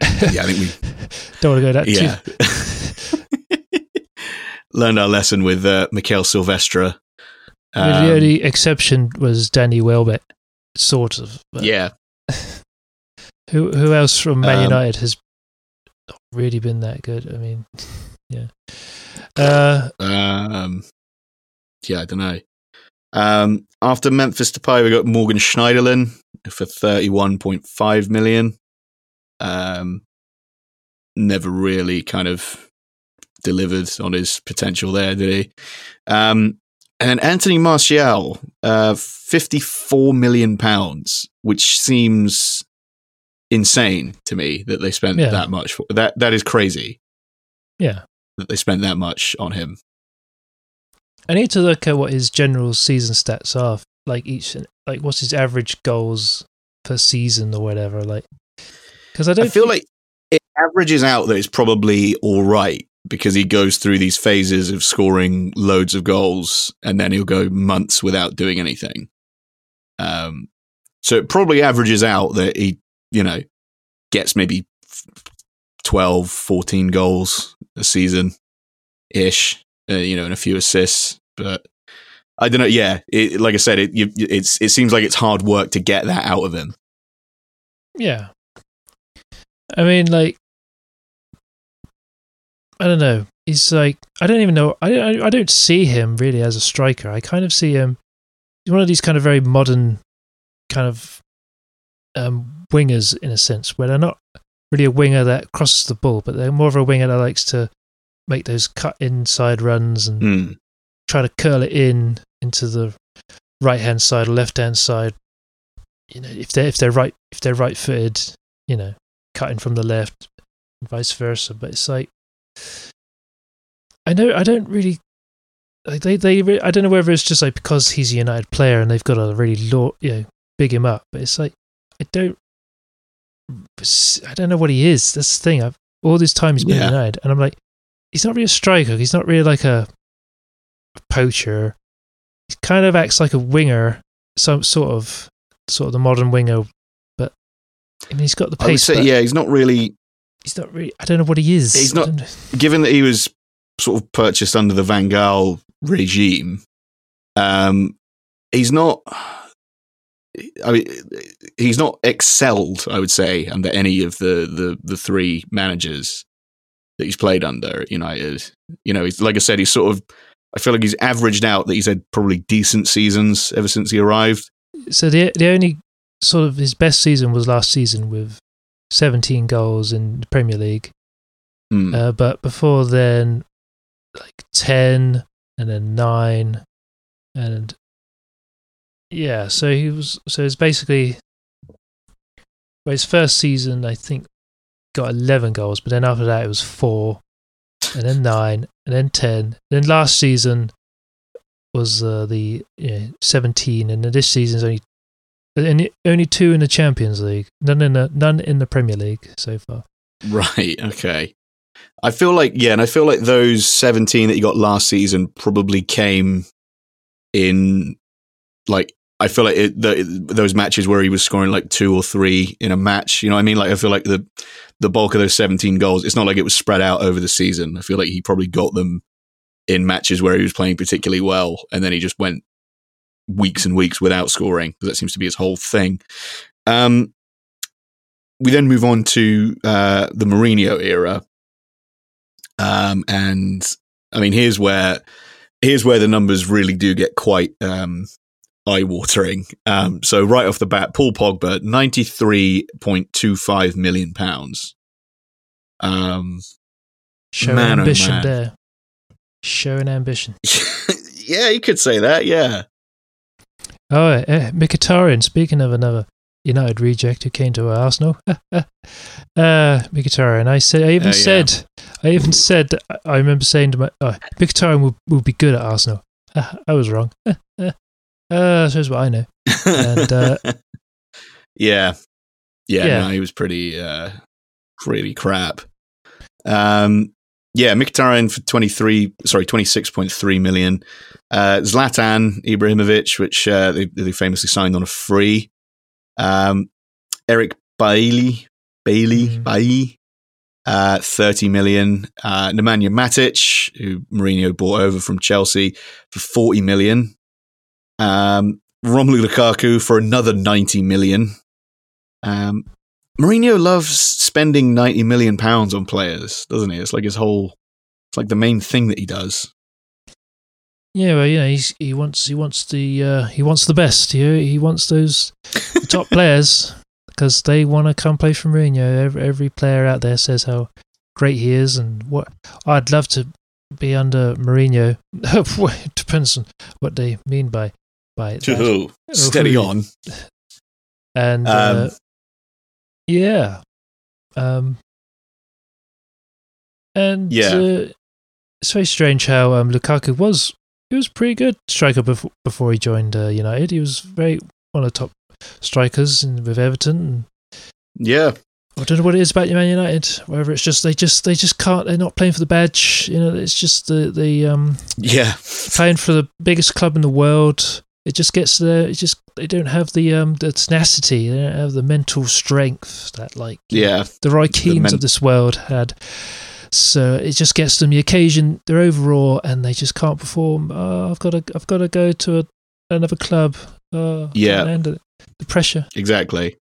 Yeah, I think we don't want to go that Yeah. too. Learned our lesson with uh, Mikael Silvestre. Um, the only exception was Danny Welbeck, sort of. yeah, Who who else from Man Um, United has not really been that good? I mean, yeah. Uh, um, yeah, I don't know. Um, after Memphis Depay, we got Morgan Schneiderlin for thirty-one point five million. Um, never really kind of delivered on his potential there, did he? Um, and then Anthony Martial, uh, fifty-four million pounds, which seems insane to me that they spent Yeah. that much. For, that that is crazy Yeah. that they spent that much on him. I need to look at what his general season stats are. Like each, like what's his average goals per season or whatever. Like, because I don't I feel think- like it averages out that it's probably all right because he goes through these phases of scoring loads of goals and then he'll go months without doing anything. Um, so it probably averages out that he, you know, gets maybe 12, 14 goals a season ish, uh, you know, and a few assists. But I don't know. Yeah, it, like I said, it you, it's it seems like it's hard work to get that out of him. Yeah. I mean, like, I don't know. He's like, I don't even know. I, I, I don't see him really as a striker. I kind of see him. He's one of these kind of very modern kind of um, wingers in a sense, where they're not really a winger that crosses the ball, but they're more of a winger that likes to make those cut inside runs and Mm. try to curl it in into the right hand side or left hand side. You know, if they're if they're right if they're right footed, you know, cutting from the left, and vice versa. But it's like I know I don't really. Like they, they, re- I don't know whether it's just like because he's a United player and they've got to really, law, you know, big him up. But it's like I don't, I don't know what he is. That's the thing. I've all this time he's been Yeah. United, and I'm like, he's not really a striker. He's not really like a, a poacher. He kind of acts like a winger, some sort of, sort of the modern winger. But I mean, he's got the pace. say, yeah, he's not really he's not really. I don't know what he is. He's not- given that he was sort of purchased under the Van Gaal regime, um, he's not. I mean, he's not excelled. I would say under any of the the the three managers that he's played under at United. You know, he's like I said, he's sort of. I feel like he's averaged out that he's had probably decent seasons ever since he arrived. So the the only sort of his best season was last season with 17 goals in the Premier League. Hmm. Uh, but before then, like 10 and then 9 and yeah, so he was so it's basically well, his first season I think got 11 goals, but then after that it was 4 and then 9 and then 10. Then last season was uh, the you know, 17 and then this season's only only only two in the Champions League. None in the none in the Premier League so far. Right. Okay. I feel like yeah, and I feel like those seventeen that you got last season probably came in like I feel like it, the, those matches where he was scoring like two or three in a match. You know what I mean? Like I feel like the the bulk of those seventeen goals. It's not like it was spread out over the season. I feel like he probably got them in matches where he was playing particularly well, and then he just went weeks and weeks without scoring because that seems to be his whole thing. Um, we then move on to uh, the Mourinho era, um, and I mean, here's where here's where the numbers really do get quite um, eye watering. Um, so right off the bat, Paul Pogba, ninety three point two five million pounds. Um, Showing Man, oh ambition man. there. Showing ambition. yeah, you could say that. Yeah, Oh, uh, Mkhitaryan, speaking of another United reject who came to Arsenal. uh, Mkhitaryan, I said, I even Uh, yeah. said, I even said, I- I remember saying to my, oh, Mkhitaryan will, will be good at Arsenal. I was wrong. Uh, shows what I know. And, uh, yeah, yeah, Yeah. No, he was pretty, uh, pretty crap. Um, yeah, Mkhitaryan for twenty three, sorry, twenty six point three million. Uh, Zlatan Ibrahimovic, which uh, they, they famously signed on a free. Um, Eric Bailly, Bailly, Mm. Bailly, uh, thirty million. Uh, Nemanja Matic, who Mourinho bought over from Chelsea for forty million. Um, Romelu Lukaku for another 90 million. Um, Mourinho loves spending 90 million pounds on players, doesn't he? It's like his whole, it's like the main thing that he does. Yeah, well, you know, he's, he wants he wants the uh, he wants the best. You know, he wants those top players because they want to come play for Mourinho. Every, every player out there says how great he is, and what I'd love to be under Mourinho. it depends on what they mean by by that. Steady Oh, on. And Um, uh, Yeah. Um, and Yeah. uh, it's very strange how um, Lukaku was. He was pretty good striker before before he joined uh, United. He was very one of the top strikers in, with Everton. Yeah, I don't know what it is about Man United. Whether it's just they just they just can't. They're not playing for the badge. You know, it's just the the um yeah, playing for the biggest club in the world. It just gets there. It just they don't have the um the tenacity. They don't have the mental strength that like yeah, the Roy Keanes men- of this world had. So it just gets them the occasion. They're overraw and they just can't perform. Oh, I've got to I've got to go to a, another club. Oh, Yeah. can't handle it. the pressure. exactly.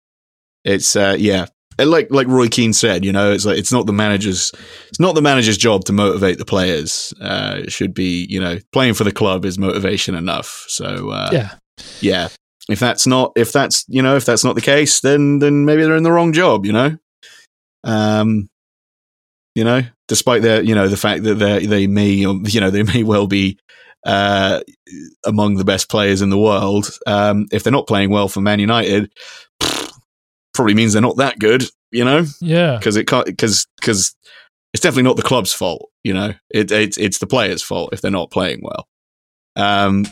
It's uh, yeah, And like like Roy Keane said, you know, it's like it's not the manager's it's not the manager's job to motivate the players. Uh, it should be, you know, playing for the club is motivation enough. So uh, yeah, yeah, if that's not if that's you know if that's not the case, then then maybe they're in the wrong job. You know, um, you know, despite their you know the fact that they they may you know they may well be uh, among the best players in the world. Um, if they're not playing well for Man United, probably means they're not that good. You know, yeah, because it can't because because it's definitely not the club's fault. You know, it, it's it's the players' fault if they're not playing well. Um,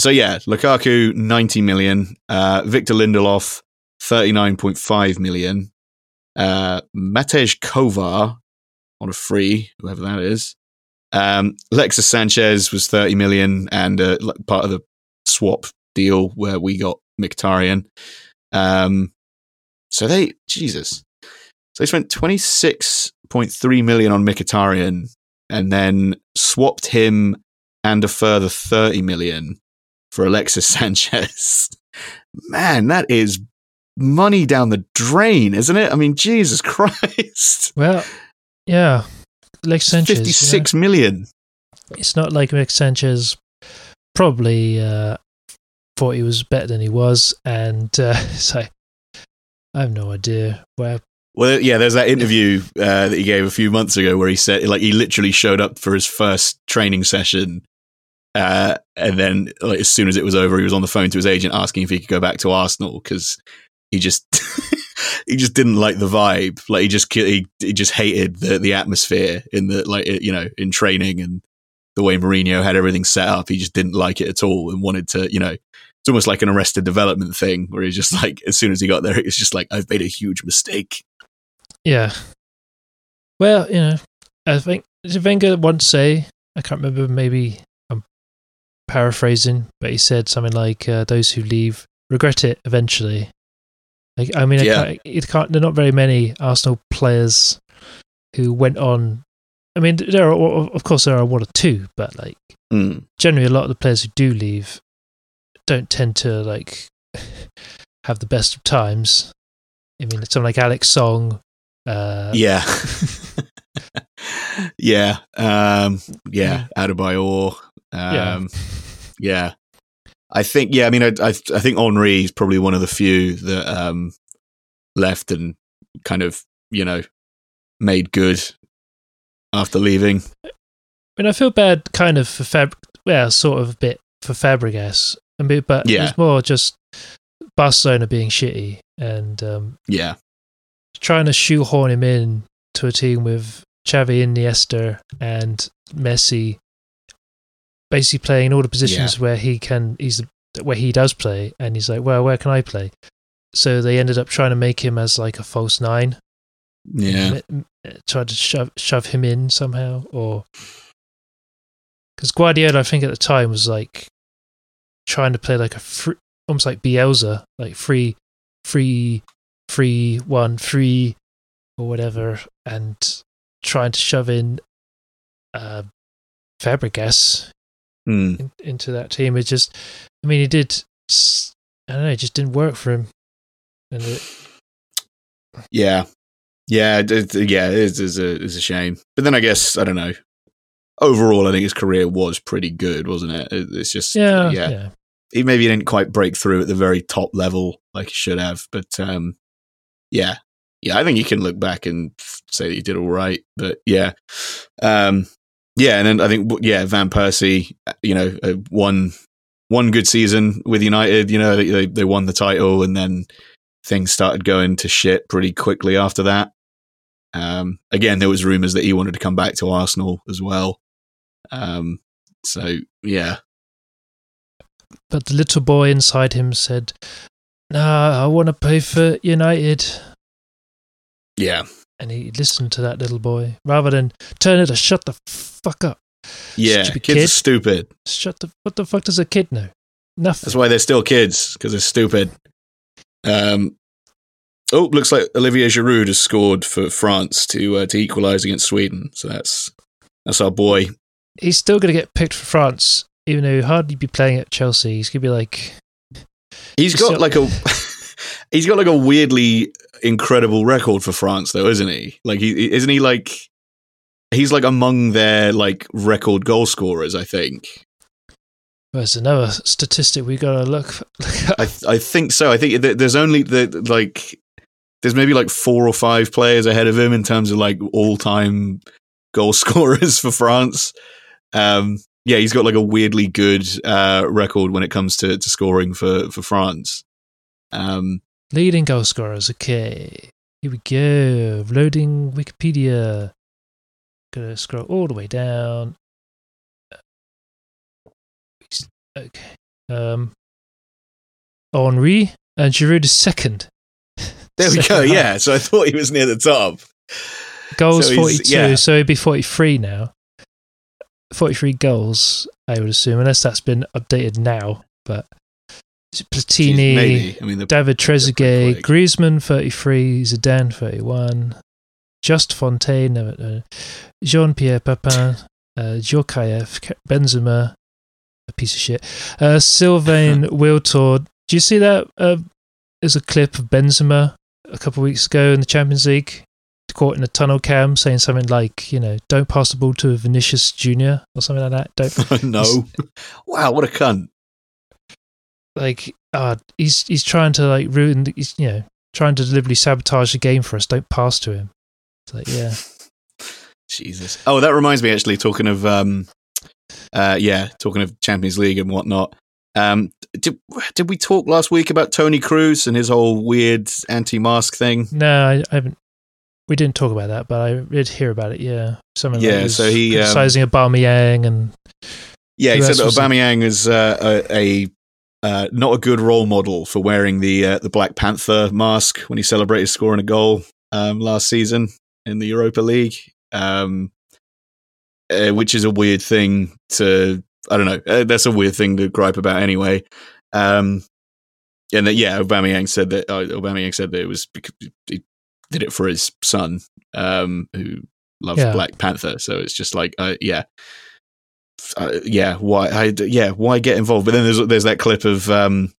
so yeah, Lukaku ninety million, uh, Victor Lindelof thirty nine point five million, uh, Matej Kovar on a free, whoever that is. Um, Alexis Sanchez was thirty million and uh, part of the swap deal where we got Mkhitaryan. Um, so they, Jesus, so they spent twenty six point three million on Mkhitaryan and then swapped him and a further thirty million for Alexis Sanchez. Man, that is money down the drain, isn't it? I mean, Jesus Christ, well, yeah. Lex Sanchez, fifty you know, six million. it's not like Lex Sanchez probably uh, thought he was better than he was, and uh, so I have no idea where. Well, yeah, there's that interview uh, that he gave a few months ago where he said, like, he literally showed up for his first training session, uh, and then, like, as soon as it was over, he was on the phone to his agent asking if he could go back to Arsenal because he just he just didn't like the vibe. Like, he just he, he just hated the the atmosphere in the like you know in training and the way Mourinho had everything set up. He just didn't like it at all and wanted to, you know. It's almost like an arrested development thing where he's just like, as soon as he got there, it's just like, I've made a huge mistake. Yeah. Well, you know, I think Wenger once say I can't remember. Maybe I'm paraphrasing, but he said something like, uh, "Those who leave regret it eventually." Like, I mean, Yeah. I can't, it can't. There are not very many Arsenal players who went on. I mean, there are, of course, there are one or two, but like Mm. generally, a lot of the players who do leave don't tend to like have the best of times. I mean, it's someone like Alex Song. Uh, Yeah. yeah. Um, yeah. Adebayor. Um, yeah. I think, yeah, I mean, I, I, I think Henry is probably one of the few that um, left and kind of, you know, made good after leaving. I mean, I feel bad kind of for Fab, well, sort of a bit for Fabregas, but Yeah. it's more just Barcelona being shitty and um, Yeah. trying to shoehorn him in to a team with Xavi, Iniesta, and Messi, basically playing in all the positions where he can, he's where he does play, and he's like, well, where can I play? So they ended up trying to make him as like a false nine, Yeah. tried to shove shove him in somehow, or because Guardiola, I think at the time was like trying to play like a free, almost like Bielsa, like free, free, free one, free, or whatever, and trying to shove in uh, Fabregas Mm. in, into that team. It just, I mean, he did. I don't know. It just didn't work for him, and it, Yeah. Yeah. It, yeah. It is, is a, it's a shame. But then I guess, I don't know. Overall, I think his career was pretty good, wasn't it? It- It's just, yeah, yeah. yeah. He maybe didn't quite break through at the very top level like he should have. But um, yeah, yeah, I think you can look back and say that he did all right. But yeah, um, yeah, and then I think yeah, Van Persie, you know, uh, one one good season with United. You know, they they won the title, and then things started going to shit pretty quickly after that. Um, again, there was rumors that he wanted to come back to Arsenal as well. Um, so yeah, But the little boy inside him said, "Nah, I want to play for United." yeah, And he listened to that little boy rather than turn it to shut the fuck up. yeah. Stupid kids kid. are stupid. Shut the what the fuck does a kid know? Nothing. That's why they're still kids because they're stupid. Um, oh, looks like Olivier Giroud has scored for France to uh, to equalise against Sweden. So that's that's our boy. He's still going to get picked for France, even though he'd hardly be playing at Chelsea. He's going to be like, He's got like a he's got like a weirdly incredible record for France, though, isn't he? Like he isn't he like he's like among their like record goal scorers. I think. there's another statistic we got to look, at. I I think so. I think th- there's only the like there's maybe like four or five players ahead of him in terms of like all time goal scorers for France. Um, yeah, he's got like a weirdly good uh, record when it comes to, to scoring for for France. Um, Leading goal scorers. Okay. Here we go. Loading Wikipedia. Gonna scroll all the way down. Okay. Um, Henry and Giroud is second. there we Second go. highest. Yeah, so I thought he was near the top. Goals So 42, yeah. so he'd be 43 now. 43 goals, I would assume, unless that's been updated now. But Platini, Maybe. I mean, David Trezeguet. Griezmann 33, Zidane 31, Just Fontaine, no, Jean Pierre Papin, uh, Djorkaeff, Ka- Benzema, a piece of shit, uh, Sylvain Wiltord. Do you see that? Uh, there's a clip of Benzema a couple of weeks ago in the Champions League, caught in a tunnel cam, saying something like, you know, don't pass the ball to Vinicius Junior or something like that. Don't no. Wow, what a cunt. like uh he's he's trying to like ruin the- he's you know trying to deliberately sabotage the game for us don't pass to him it's like yeah Jesus. Oh, that reminds me. Actually, talking of, um, uh, yeah, talking of Champions League and whatnot. Um, did did we talk last week about Toni Kroos and his whole weird anti-mask thing? no I, I haven't we didn't talk about that but i did hear about it yeah something Yeah, like so he, um, criticizing Aubameyang and Yeah, he said that? Aubameyang is uh, a, a uh, not a good role model for wearing the uh, the Black Panther mask when he celebrated scoring a goal um, last season in the Europa League, um, uh, which is a weird thing to. I don't know. Uh, that's a weird thing to gripe about anyway. Um, and that, yeah, Aubameyang said that. Uh, Aubameyang said that it was because he did it for his son, um, who loves Yeah. Black Panther. So it's just like, uh, yeah, uh, yeah, why? I, yeah, why get involved? But then there's there's that clip of um,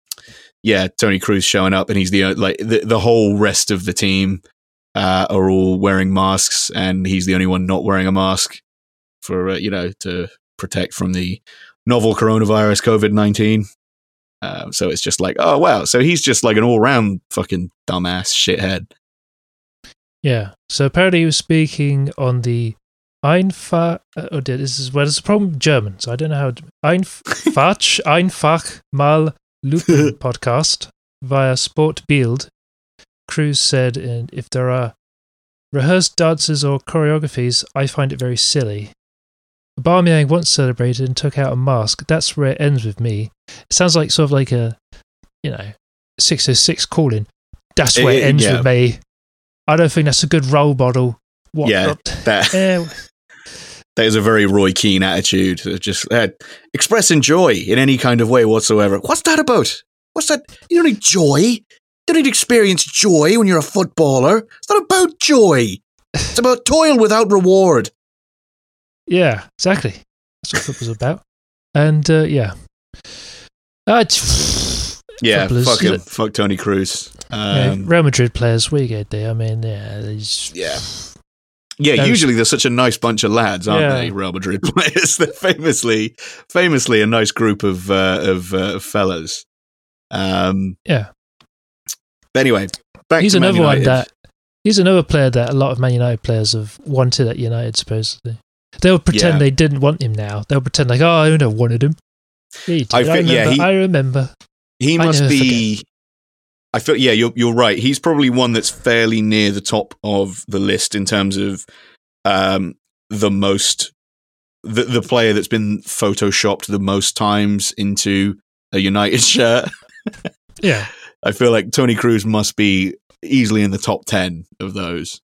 yeah, Toni Kroos showing up, and he's the like the, the whole rest of the team uh, are all wearing masks, and he's the only one not wearing a mask for uh, you know to protect from the novel coronavirus COVID nineteen. Uh, so it's just like, oh wow, so he's just like an all round fucking dumbass shithead. Yeah so apparently he was speaking on the Einfach uh, oh dear, this is well there's a problem with German so I don't know how Einfach Einfach mal Luppen podcast via Sport Bild, Kroos said, and if there are rehearsed dances or choreographies, I find it very silly. Aubameyang once celebrated and took out a mask. That's where it ends with me. It sounds like sort of like a, you know, 606 calling. That's where it, It- ends yeah. with me. I don't think that's a good role model. What? Yeah, That Eh, that is a very Roy Keane attitude. Just uh, expressing joy in any kind of way whatsoever. What's that about? What's that? You don't need joy. You don't need to experience joy when you're a footballer. It's not about joy. It's about toil without reward. Yeah, exactly. That's what football's about. And uh, yeah, uh, t- Yeah, fuck him. Fuck Toni Kroos. Yeah, Um, Real Madrid players, we get there. I mean, yeah, yeah. Yeah, Those- usually they're such a nice bunch of lads, aren't Yeah. they? Real Madrid players. They're famously, famously a nice group of uh, of uh, fellas. Um, yeah. but anyway, back He's another one that he's another player that a lot of Man United players have wanted at United. Supposedly, they'll pretend Yeah. they didn't want him. Now they'll pretend like, oh, I have wanted him. Did. I I, remember. yeah, he- I remember. he I must never be. I feel yeah, you're you're right. He's probably one that's fairly near the top of the list in terms of um, the most the the player that's been photoshopped the most times into a United shirt. Yeah. I feel like Toni Kroos must be easily in the top ten of those.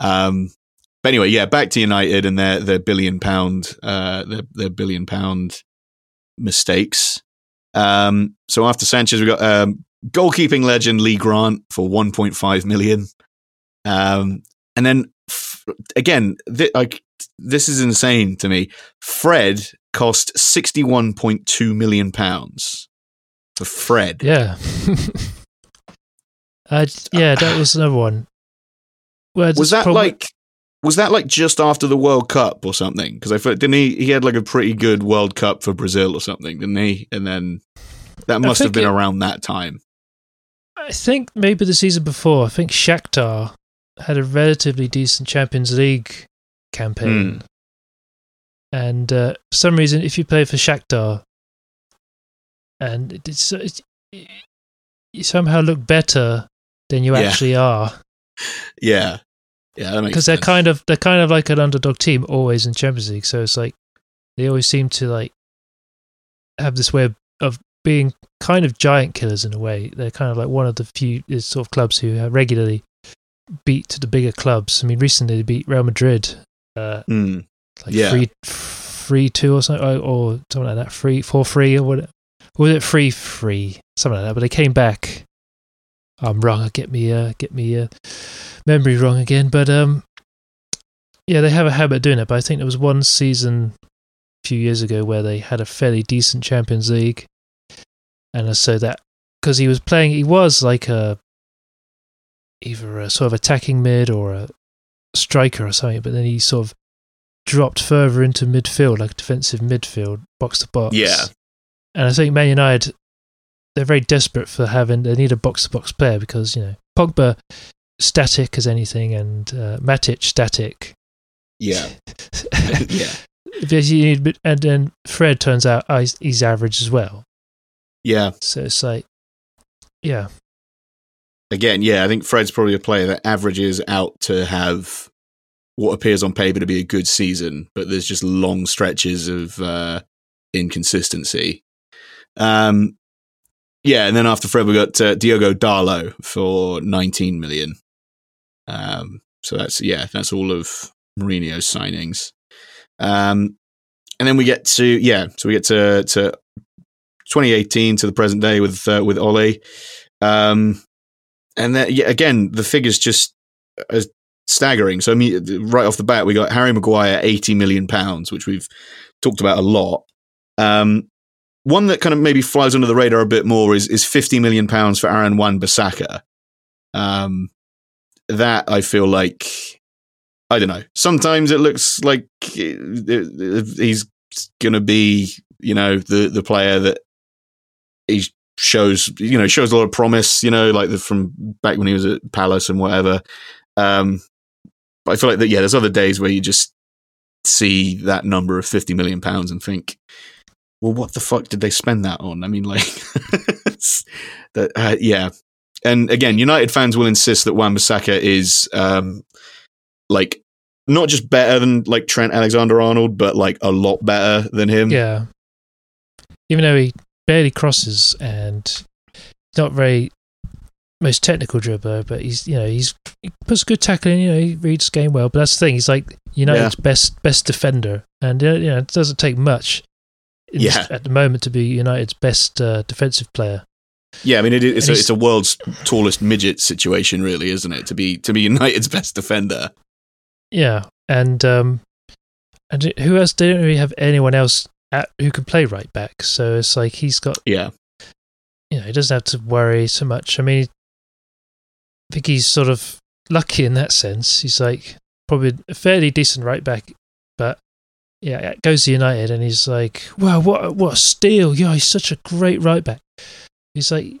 Um, but anyway, yeah, back to United and their their billion pound uh their their billion pound mistakes. Um, so after Sanchez, we got um, goalkeeping legend Lee Grant for 1.5 million. Um, and then f- again, th- like this is insane to me. Fred cost 61.2 million pounds for Fred. Yeah. uh, yeah, that was another one. Well, Was that like was that like just after the World Cup or something? Because I thought didn't he he had like a pretty good World Cup for Brazil or something, didn't he? And then that must have been it- around that time. I think maybe the season before, I think Shakhtar had a relatively decent Champions League campaign. And uh, for some reason, if you play for Shakhtar and it- it's, it's, you somehow look better than you Yeah. actually are, Yeah, yeah, because they're kind of they're kind of like an underdog team always in Champions League. So it's like they always seem to like have this way of, of being kind of giant killers in a way. They're kind of like one of the few uh, sort of clubs who regularly beat the bigger clubs. I mean, recently they beat Real Madrid, uh, Mm, like Yeah. three three two or something, or, or something like that, three four three or what? Was it three three something like that? But they came back. I'm wrong. Get me, uh, get me, uh, memory wrong again. But um, yeah, they have a habit of doing it. But I think there was one season a few years ago where they had a fairly decent Champions League, and so that because he was playing, he was like a either a sort of attacking mid or a striker or something. But then he sort of dropped further into midfield, like defensive midfield, box to box. Yeah. and I think Man United they're very desperate for having they need a box to box player because you know Pogba static as anything and uh, Matic static. yeah, yeah, Because you need, and then Fred turns out oh, he's, he's average as well. Yeah. So it's like, yeah, Again, yeah, I think Fred's probably a player that averages out to have what appears on paper to be a good season, but there's just long stretches of uh, inconsistency. Um, yeah, and then after Fred, we got uh, Diogo Dalot for 19 million. Um, so that's yeah, that's all of Mourinho's signings. Um, and then we get to yeah, so we get to to 2018 to the present day with uh, with Ole. Um, and yeah, again, the figures just are staggering. So I mean, right off the bat, we got Harry Maguire, 80 million pounds, which we've talked about a lot. Um, one that kind of maybe flies under the radar a bit more is is 50 million pounds for Aaron Wan Bissaka. Um, that I feel like I don't know. Sometimes it looks like it- he's going to be, you know, the the player that he shows, you know, shows a lot of promise, you know, like the, from back when he was at Palace and whatever. Um, but I feel like that, yeah, there's other days where you just see that number of 50 million pounds and think, well, what the fuck did they spend that on? I mean, like, that, uh, yeah. And again, United fans will insist that Wan Bissaka is, um, like, not just better than like Trent Alexander Arnold, but like a lot better than him. yeah. Even though he barely crosses and not very most technical dribbler, but he's you know he's he puts good tackling. You know he reads game well. But that's the thing. He's like United's best best defender, and uh, you know it doesn't take much. Yeah. at the moment to be United's best uh, defensive player. Yeah, I mean, it, it's, a, it's a world's tallest midget situation, really, isn't it? To be to be United's best defender. Yeah, and um, and who else? They don't really have anyone else at, who can play right back. So it's like he's got Yeah, you know he doesn't have to worry so much. I mean, I think he's sort of lucky in that sense. He's like probably a fairly decent right back, but yeah, goes to United and he's like, wow, what a- what a steal! Yeah, he's such a great right back. He's like,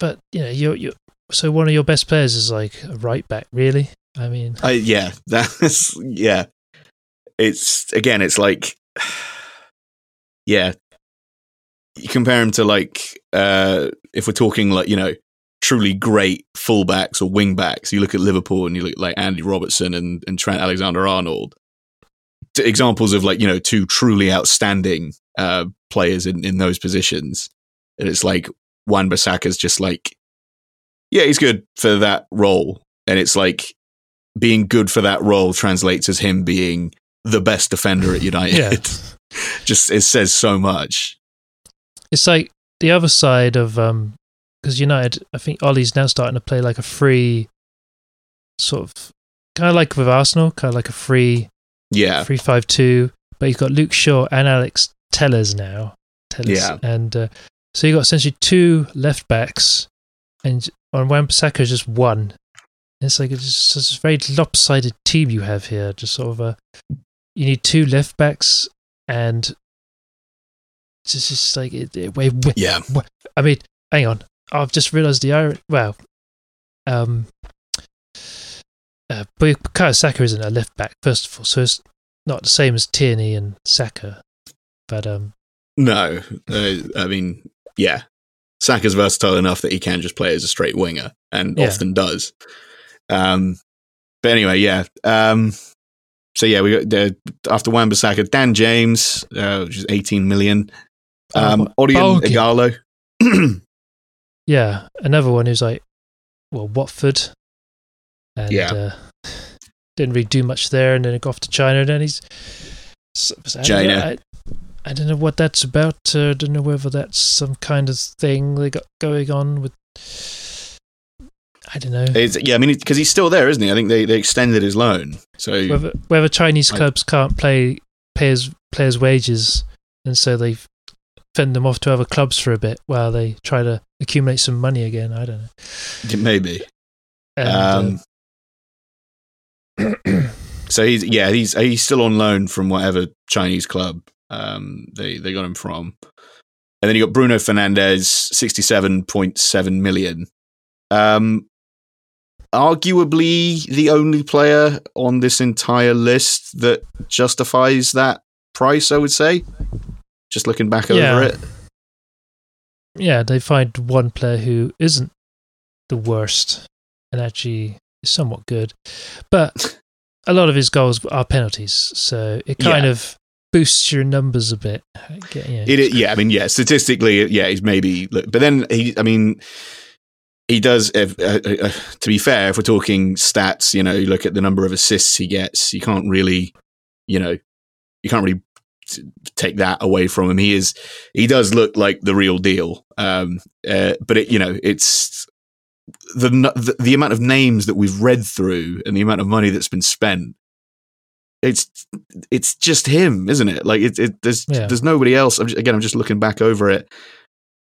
but you know, you're you so one of your best players is like a right back, really. I mean, I, yeah, that's yeah. It's again, it's like, yeah. You compare him to like, uh, if we're talking like you know truly great fullbacks or wingbacks. You look at Liverpool and you look at like Andy Robertson and, and Trent Alexander Arnold. Examples of like, you know, two truly outstanding uh, players in, in those positions. And it's like Wan Bissaka's just like, yeah, he's good for that role. And it's like being good for that role translates as him being the best defender at United. Just it says so much. It's like the other side of um because United, I think Ollie's now starting to play like a free sort of kind of like with Arsenal, kind of like a free Yeah. three five two. But you've got Luke Shaw and Alex Telles now. Telles. Yeah. And uh, so you've got essentially two left backs, and on Wan-Bissaka is just one. It's like it's just it's a very lopsided team you have here. Just sort of a, you need two left backs, and it's just, like it, it, wait, wait, Yeah. I mean, hang on. I've just realised the irony. Well, um, uh, Bukayo Saka isn't a left back, first of all, so it's not the same as Tierney and Saka. But um, No. Uh, I mean, yeah. Saka's versatile enough that he can just play as a straight winger and Yeah. often does. Um, but anyway, yeah. Um, so yeah, we got uh, after Wan Bissaka, Dan James, uh, which is 18 million. Um, Oh, Odion bulky. Ighalo. yeah, another one who's like, well, Watford, and Yeah. uh, didn't really do much there, and then it got off to China, and then he's I China. know, I, I don't know what that's about. Uh, I don't know whether that's some kind of thing they got going on with. I don't know. It's, yeah, I mean, because he's still there, isn't he? I think they, they extended his loan. So whether whether Chinese clubs can't play players players wages, and so they fend them off to other clubs for a bit while they try to accumulate some money again. I don't know. maybe. And, Um, so he's yeah he's he's still on loan from whatever Chinese club um, they they got him from, and then you got Bruno Fernandes sixty seven point seven million, um, arguably the only player on this entire list that justifies that price. I would say, just looking back Yeah. over it, yeah, they find one player who isn't the worst and actually is somewhat good, but a lot of his goals are penalties, so it kind Yeah. of boosts your numbers a bit. Yeah. It, yeah, I mean, yeah, statistically, yeah, he's maybe, but then he, I mean, he does. If, uh, uh, uh, to be fair, if we're talking stats, you know, you look at the number of assists he gets, you can't really, you know, you can't really t- take that away from him. He is, he does look like the real deal. Um, uh, but it, you know, it's the, the the amount of names that we've read through and the amount of money that's been spent. It's it's just him, isn't it? Like it, it there's Yeah. there's nobody else. I'm just, again, I'm just looking back over it.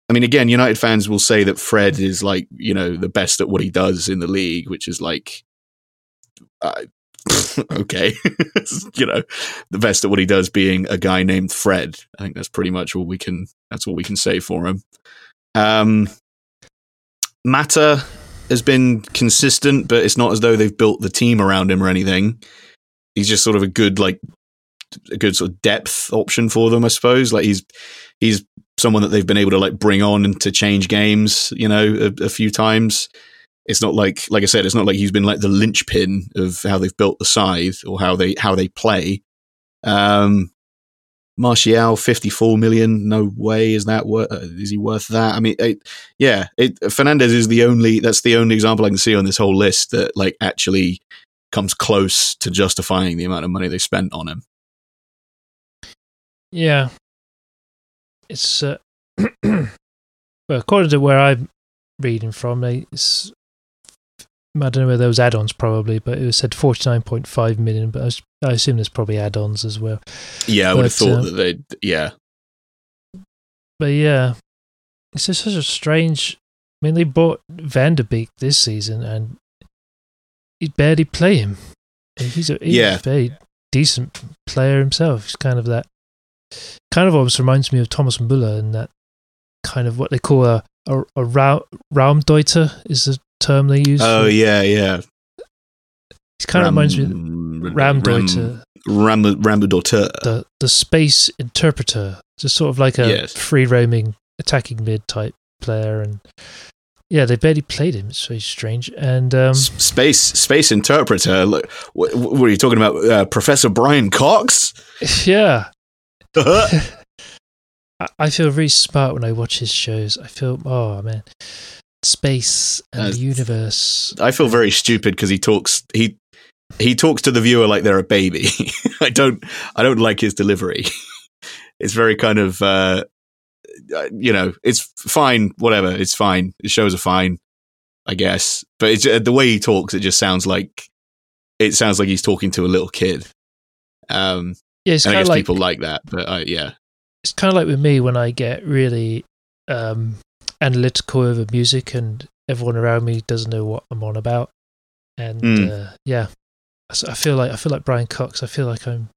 I mean, again, United fans will say that Fred is like you know the best at what he does in the league, which is like, uh, okay, you know, the best at what he does being a guy named Fred. I think that's pretty much all we can. That's all we can say for him. Um, Mata has been consistent, but it's not as though they've built the team around him or anything. He's just sort of a good like a good sort of depth option for them, I suppose. Like he's he's someone that they've been able to like bring on and to change games, you know, a, a few times. It's not like like I said, it's not like he's been like the linchpin of how they've built the side or how they how they play. Um Martial, 54 million. No way is that worth, is he worth that? I mean, it, yeah, it, Fernandes is the only, that's the only example I can see on this whole list that like actually comes close to justifying the amount of money they spent on him. Yeah. It's uh, well, according to where I'm reading from, they it's, I don't know where those add-ons probably, but it was said forty nine point five million. But I, was, I assume there's probably add-ons as well. Yeah, I would have thought uh, that they'd, yeah. But yeah, it's just such a strange. I mean, they bought van de Beek this season, and he barely play him. He's a, he's Yeah. a very decent player himself. He's kind of that. Kind of almost reminds me of Thomas Muller and that kind of what they call a a, a Ra- Raumdeuter is the term they use. Oh, for- yeah, yeah. He kind of reminds me of Ram, Raumdeuter, Ram, Rambadauteur. the the space interpreter, just sort of like a Yes. free roaming attacking mid type player, and yeah, they barely played him. It's very strange. And um, space space interpreter. Look, What, what are you talking about, uh, Professor Brian Cox? yeah, I feel really smart when I watch his shows. I feel, oh man, space and Uh, the universe. I feel very stupid because he talks he he talks to the viewer like they're a baby. I don't I don't like his delivery. it's very kind of uh, uh, you know it's fine whatever it's fine. The shows are fine, I guess. But it's, uh, the way he talks, it just sounds like it sounds like he's talking to a little kid. Um, Yeah, it's and I kind guess of like people like that, but uh, yeah, it's kind of like with me when I get really um, analytical over music and everyone around me doesn't know what I'm on about. And Mm. uh, yeah, I feel like I feel like Brian Cox. I feel like I'm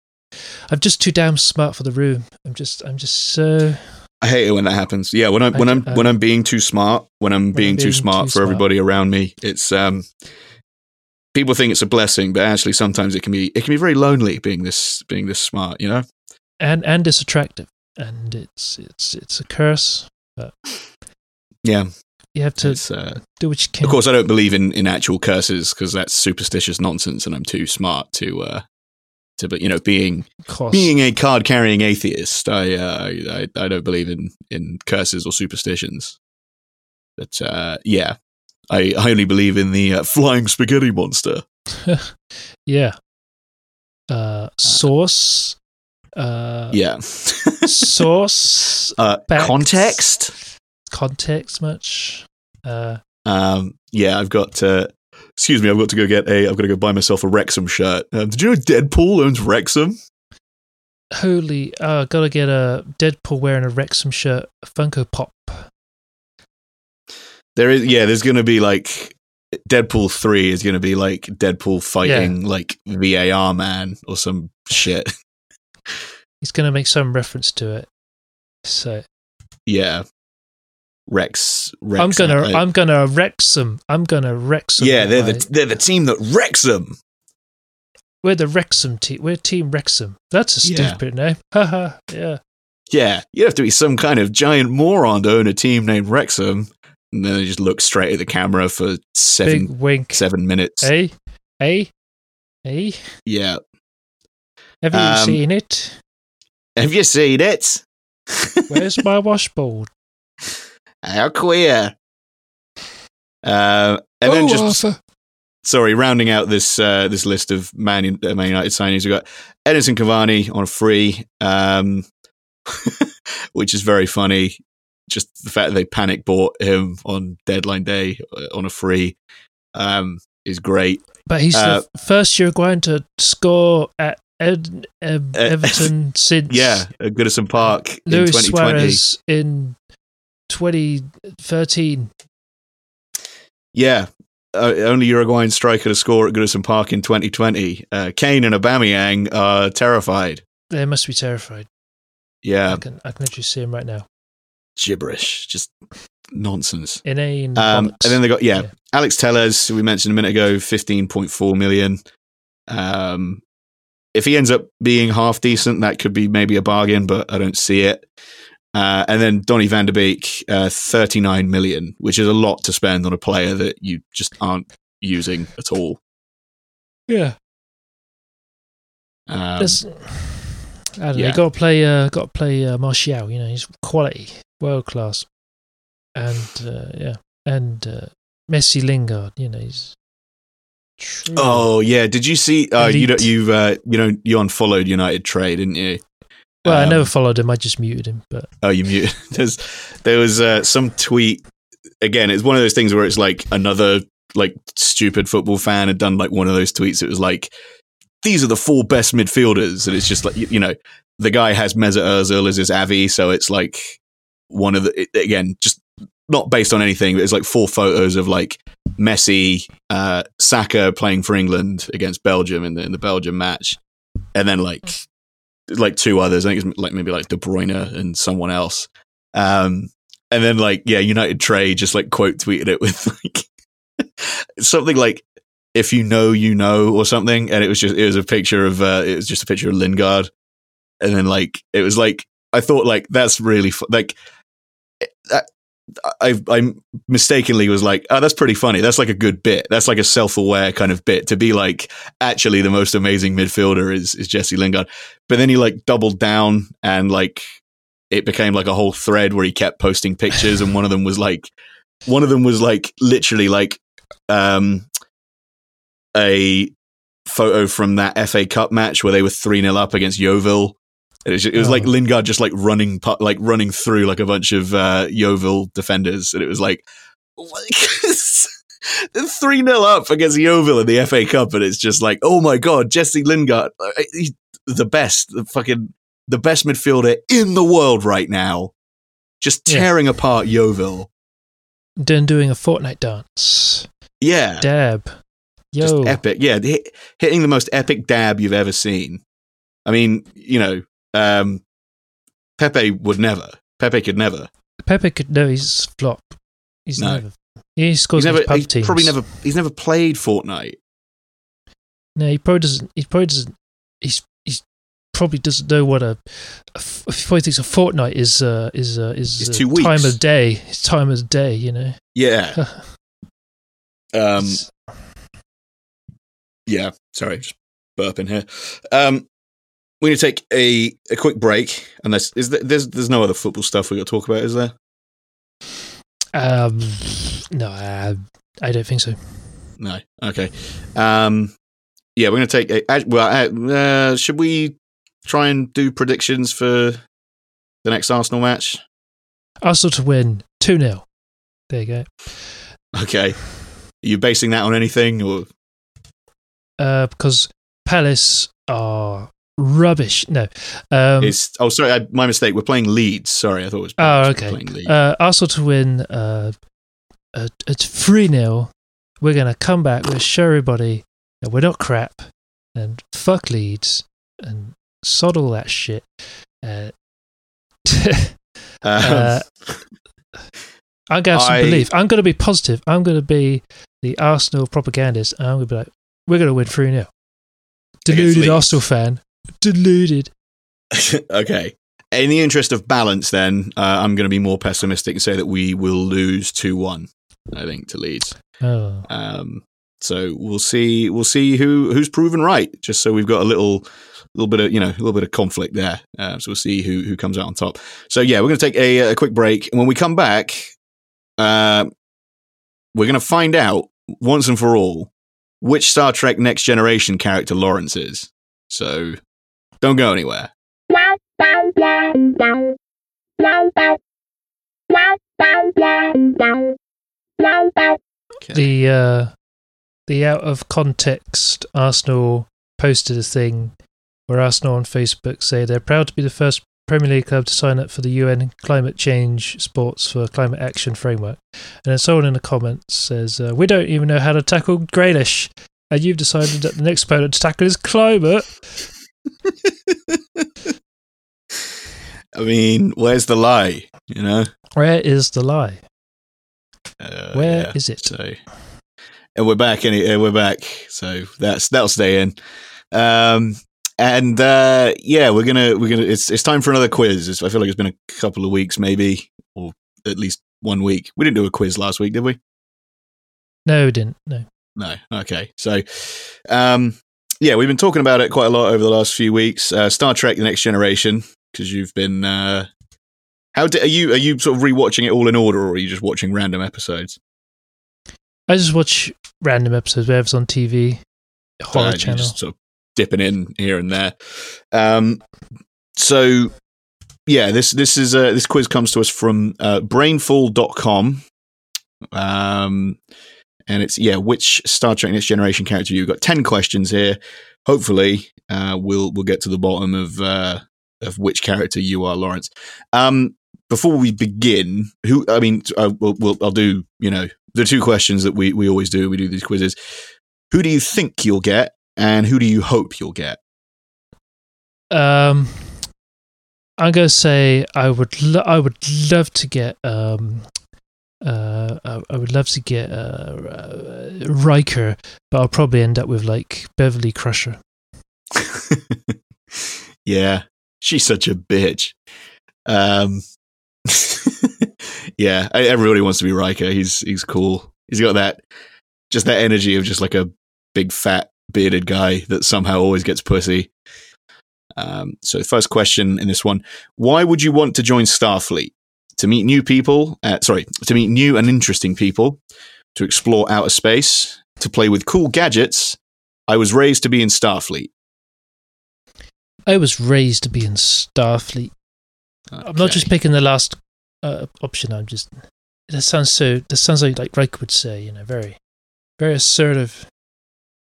I'm just too damn smart for the room. I'm just I'm just so I hate it when that happens. Yeah, when I'm I when I'm when I'm being too smart, when I'm being too being smart too for smart. everybody around me, it's um people think it's a blessing, but actually sometimes it can be it can be very lonely being this being this smart, you know? and and it's attractive and it's it's it's a curse. Yeah. You have to uh, do what you can. of course I don't believe in in actual curses because that's superstitious nonsense and I'm too smart to uh to but you know being being a card carrying atheist, I, uh, I I don't believe in in curses or superstitions. But uh yeah. I, I only believe in the uh, flying spaghetti monster. yeah. Uh, source. Uh, Yeah. source. uh, Facts. context. Context much. Uh, Um, yeah, I've got. Uh, excuse me, I've got to go get a. I've got to go buy myself a Wrexham shirt. Um, did you know Deadpool owns Wrexham? holy. Uh, gotta get a Deadpool wearing a Wrexham shirt. Funko Pop. There is. Yeah, there's going to be like Deadpool three is going to be like Deadpool fighting like VAR man or some shit. He's gonna make some reference to it. So yeah, Rex. Rex I'm gonna. uh, I'm gonna Wrexham. I'm gonna Wrexham. yeah, they're the they're the team that Wrexham. We're the Wrexham team. We're Team Wrexham. That's a Yeah. stupid name. Haha. yeah. Yeah, you have to be some kind of giant moron to own a team named Wrexham. And then they just look straight at the camera for seven Big wink. seven minutes. Hey, hey, hey. Yeah. Have you Um, seen it? Have you seen it? Where's my washboard? How queer. Uh, and then Oh, just Arthur. sorry, rounding out this uh, this list of Man, uh, Man United signings, we've got Edinson Cavani on a free, um, which is very funny. Just the fact that they panic bought him on deadline day uh, on a free um, is great. But he's uh, the first Uruguayan to score at Ed, um, Uh, Everton since Yeah, at Goodison Park in Luis 2020. Suarez in 2013. Yeah. Uh, only Uruguayan striker to score at Goodison Park in 2020. Uh, Kane and Aubameyang are terrified. They must be terrified. Yeah, I can I can literally see him right now. Gibberish, just nonsense. Inane. Um, and then they got yeah, Yeah. Alex Telles, who we mentioned a minute ago, 15.4 million. Um, if he ends up being half decent, that could be maybe a bargain, but I don't see it. Uh, and then Donny van de Beek, uh, 39 million, which is a lot to spend on a player that you just aren't using at all. yeah. Um, There's- I don't know. yeah. You got to play. Uh, got to play uh, Martial. You know, he's quality, world class, and uh, yeah, and uh, Messi Lingard. You know, he's. True. Oh yeah, did you see? Uh, you don't, you've uh, you know you unfollowed United Trade, didn't you? well, I um, never followed him. I just muted him. But Oh, you muted. There's there was uh, some tweet. Again, it's one of those things where it's like another like stupid football fan had done like one of those tweets. It was like these are the four best midfielders, and it's just like you, you know the guy has Mesut Ozil as his Avi, so it's like one of the again just not based on anything, but it's like four photos of like Messi, uh, Saka playing for England against Belgium in the in the Belgium match, and then like like two others. I think it's like maybe like De Bruyne and someone else. Um, and then like yeah, United Trade just like quote tweeted it with like something like if you know you know or something, and it was just it was a picture of uh, it was just a picture of Lingard, and then like it was like I thought like that's really fu- like that I, I mistakenly was like, oh, that's pretty funny. That's like a good bit. That's like a self-aware kind of bit to be like, actually, the most amazing midfielder is is Jesse Lingard. But then he like doubled down and like it became like a whole thread where he kept posting pictures, and one of them was like, one of them was like literally like um a photo from that FA Cup match where they were three 0 up against Yeovil. It was, it was like Oh. Lingard just like running, like running through like a bunch of uh, Yeovil defenders, and it was like three 0 up against Yeovil in the FA Cup, and it's just like, oh my god, Jesse Lingard, uh, he's the best, the fucking the best midfielder in the world right now, just Yeah. tearing apart Yeovil. Then doing a Fortnite dance. Yeah, Dab. just epic. Yeah, hit, hitting the most epic dab you've ever seen. I mean, you know, um, Pepe would never. Pepe could never. Pepe could no, he's flop. He's No. never. He scores He's never. pub He's teams. probably never. He's never played Fortnite. No, he probably doesn't. He probably doesn't. He's he's probably doesn't know what a. a probably thinks a fortnight is uh, is uh, is It's uh, two time of day. It's time of day. You know. Yeah. Um. Yeah. Sorry, just burping here. Um. We're going to take a, a quick break, unless is there, there's there's no other football stuff we got to talk about, is there? um. No, uh, I don't think so. No. Okay. Um. Yeah, we're going to take a. Well, uh, uh, should we try and do predictions for the next Arsenal match? Arsenal to win two 0 There you go. Okay. Are you basing that on anything, or Uh, because Palace are rubbish. No. Um, is? Oh, sorry, I, my mistake. We're playing Leeds. Sorry, I thought it was. Oh, okay. Uh, Arsenal to win uh, at 3 0. We're going to come back. We'll show everybody that we're not crap and fuck Leeds and sod all that shit. Uh, uh, I'm going to have some I- belief. I'm going to be positive. I'm going to be the Arsenal propagandist. And I'm going to be like, we're going to win 3 0. Deluded Arsenal fan. Deluded. okay. In the interest of balance, then uh, I'm going to be more pessimistic and say that we will lose two one. I think to Leeds. Oh. Um, so we'll see. We'll see who who's proven right. Just so we've got a little little bit of you know a little bit of conflict there. Uh, so we'll see who who comes out on top. So yeah, we're going to take a, a quick break, and when we come back, uh, we're going to find out once and for all which Star Trek Next Generation character Lawrence is. So don't go anywhere. Okay. the uh, the out of context Arsenal posted a thing where Arsenal on Facebook say they're proud to be the first Premier League club to sign up for the UN Climate Change Sports for Climate Action Framework. And then someone in the comments says, uh, "We don't even know how to tackle Grealish, and you've decided that the next opponent to tackle is climate." I mean, where's the lie? You know, Where is the lie? uh, Where yeah. is it? So, and we're back. and uh, we're back. So that's that'll stay in. Um, and uh, yeah, we're gonna we're gonna. It's it's time for another quiz. It's, I feel like it's been a couple of weeks, maybe, or at least one week. We didn't do a quiz last week, did we? No, we didn't. No. No. Okay. So, um, yeah, we've been talking about it quite a lot over the last few weeks. Uh, Star Trek: The Next Generation, because you've been. Uh, how di- are you? Are you sort of rewatching it all in order, or are you just watching random episodes? I just watch random episodes, whatever's on TV, horror Uh, channel. Just sort of dipping in here and there. Um, so yeah, this this is uh, this quiz comes to us from uh, brainfall.com. Um, and it's yeah, which Star Trek Next Generation character you've got 10 questions here. Hopefully, uh, we'll we'll get to the bottom of uh, of which character you are, Lawrence. Um, before we begin, who I mean, uh, we'll, we'll, I'll do you know the two questions that we we always do. We do these quizzes. Who do you think you'll get, and who do you hope you'll get? Um, I'm gonna say I would lo- I would love to get um uh I, I would love to get uh Riker, but I'll probably end up with like Beverly Crusher. yeah, she's such a bitch. Um, yeah, everybody wants to be Riker. He's he's cool. He's got that just that energy of just like a big fat bearded guy that somehow always gets pussy. Um, so, first question in this one: Why would you want to join Starfleet? To meet new people? Uh, sorry, to meet new and interesting people, to explore outer space, to play with cool gadgets. I was raised to be in Starfleet. I was raised to be in Starfleet. I'm not just picking the last uh, option. I'm just. That sounds so. That sounds like like Riker would say. You know, very, very assertive.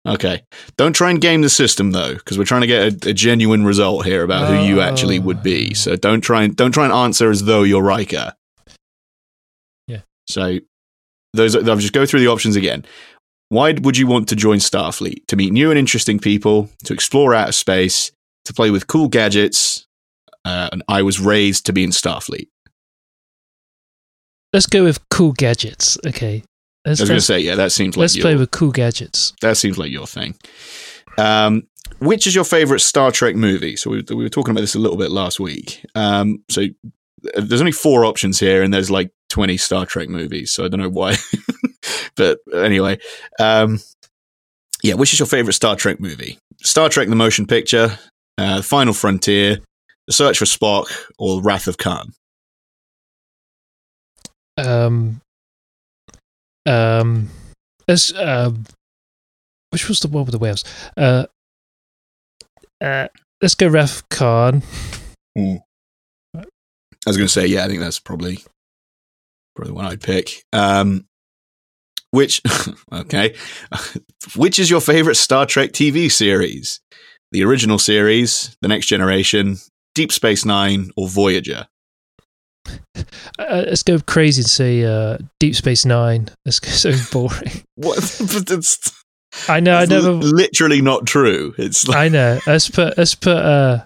Okay. Don't try and game the system though, because we're trying to get a, a genuine result here about who you actually would be. Oh. So don't try and don't try and answer as though you're Riker. Yeah. So those are- I'll just go through the options again. Why would you want to join Starfleet? To meet new and interesting people, to explore outer space, to play with cool gadgets. Uh, and I was raised to be in Starfleet. Let's go with cool gadgets. Okay. I Let's was going to say, yeah, that seems like let's your, play with cool gadgets. that seems like your thing. Um, which is your favorite Star Trek movie? So we, we were talking about this a little bit last week. Um, so uh, there's only four options here, and there's like 20 Star Trek movies. So I don't know why, but anyway, um, yeah. Which is your favorite Star Trek movie? Star Trek: The Motion Picture, uh, The Final Frontier, The Search for Spock, or Wrath of Khan? Um. Um. Let's. Um. Which was the one with the whales? Uh. Uh. Let's go Ref Khan. I was going to say, yeah, I think that's probably probably the one I'd pick. Um, which, okay, which is your favorite Star Trek TV series? The original series, The Next Generation, Deep Space Nine, or Voyager? Uh, let's go crazy and say uh, Deep Space Nine. Let's so boring. What? But it's, I know. I never. literally not true. It's like I know. Let's put. Let's put. Uh.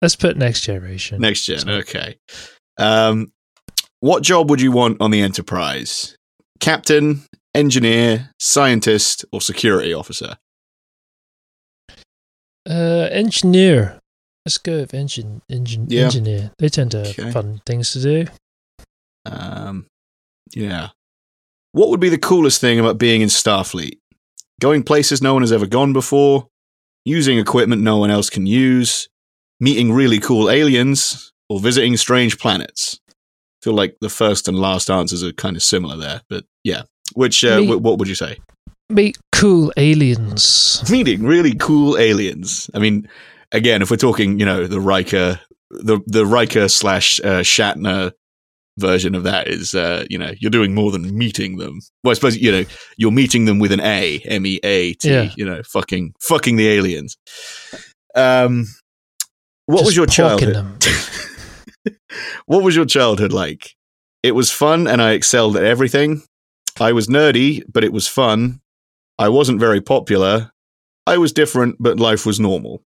Let's put Next Generation. Next Gen. Okay. Um, what job would you want on the Enterprise? Captain, engineer, scientist, or security officer? Uh, engineer. Let's go with engine. Engine. Yeah. Engineer. They tend to Okay. have fun things to do. Um, yeah. What would be the coolest thing about being in Starfleet? Going places no one has ever gone before, using equipment no one else can use, meeting really cool aliens, or visiting strange planets. I feel like the first and last answers are kind of similar there, but yeah. Which, uh, Me- wh- what would you say? Meet cool aliens. Meeting really cool aliens. I mean, again, if we're talking, you know, the Riker, the the Riker slash uh, Shatner version of that is, uh, you know, you're doing more than meeting them. Well, I suppose you know you're meeting them with an A, M E A T. Yeah. You know, fucking fucking the aliens. Um, what was your childhood? what was your childhood like? It was fun, and I excelled at everything. I was nerdy, but it was fun. I wasn't very popular. I was different, but life was normal.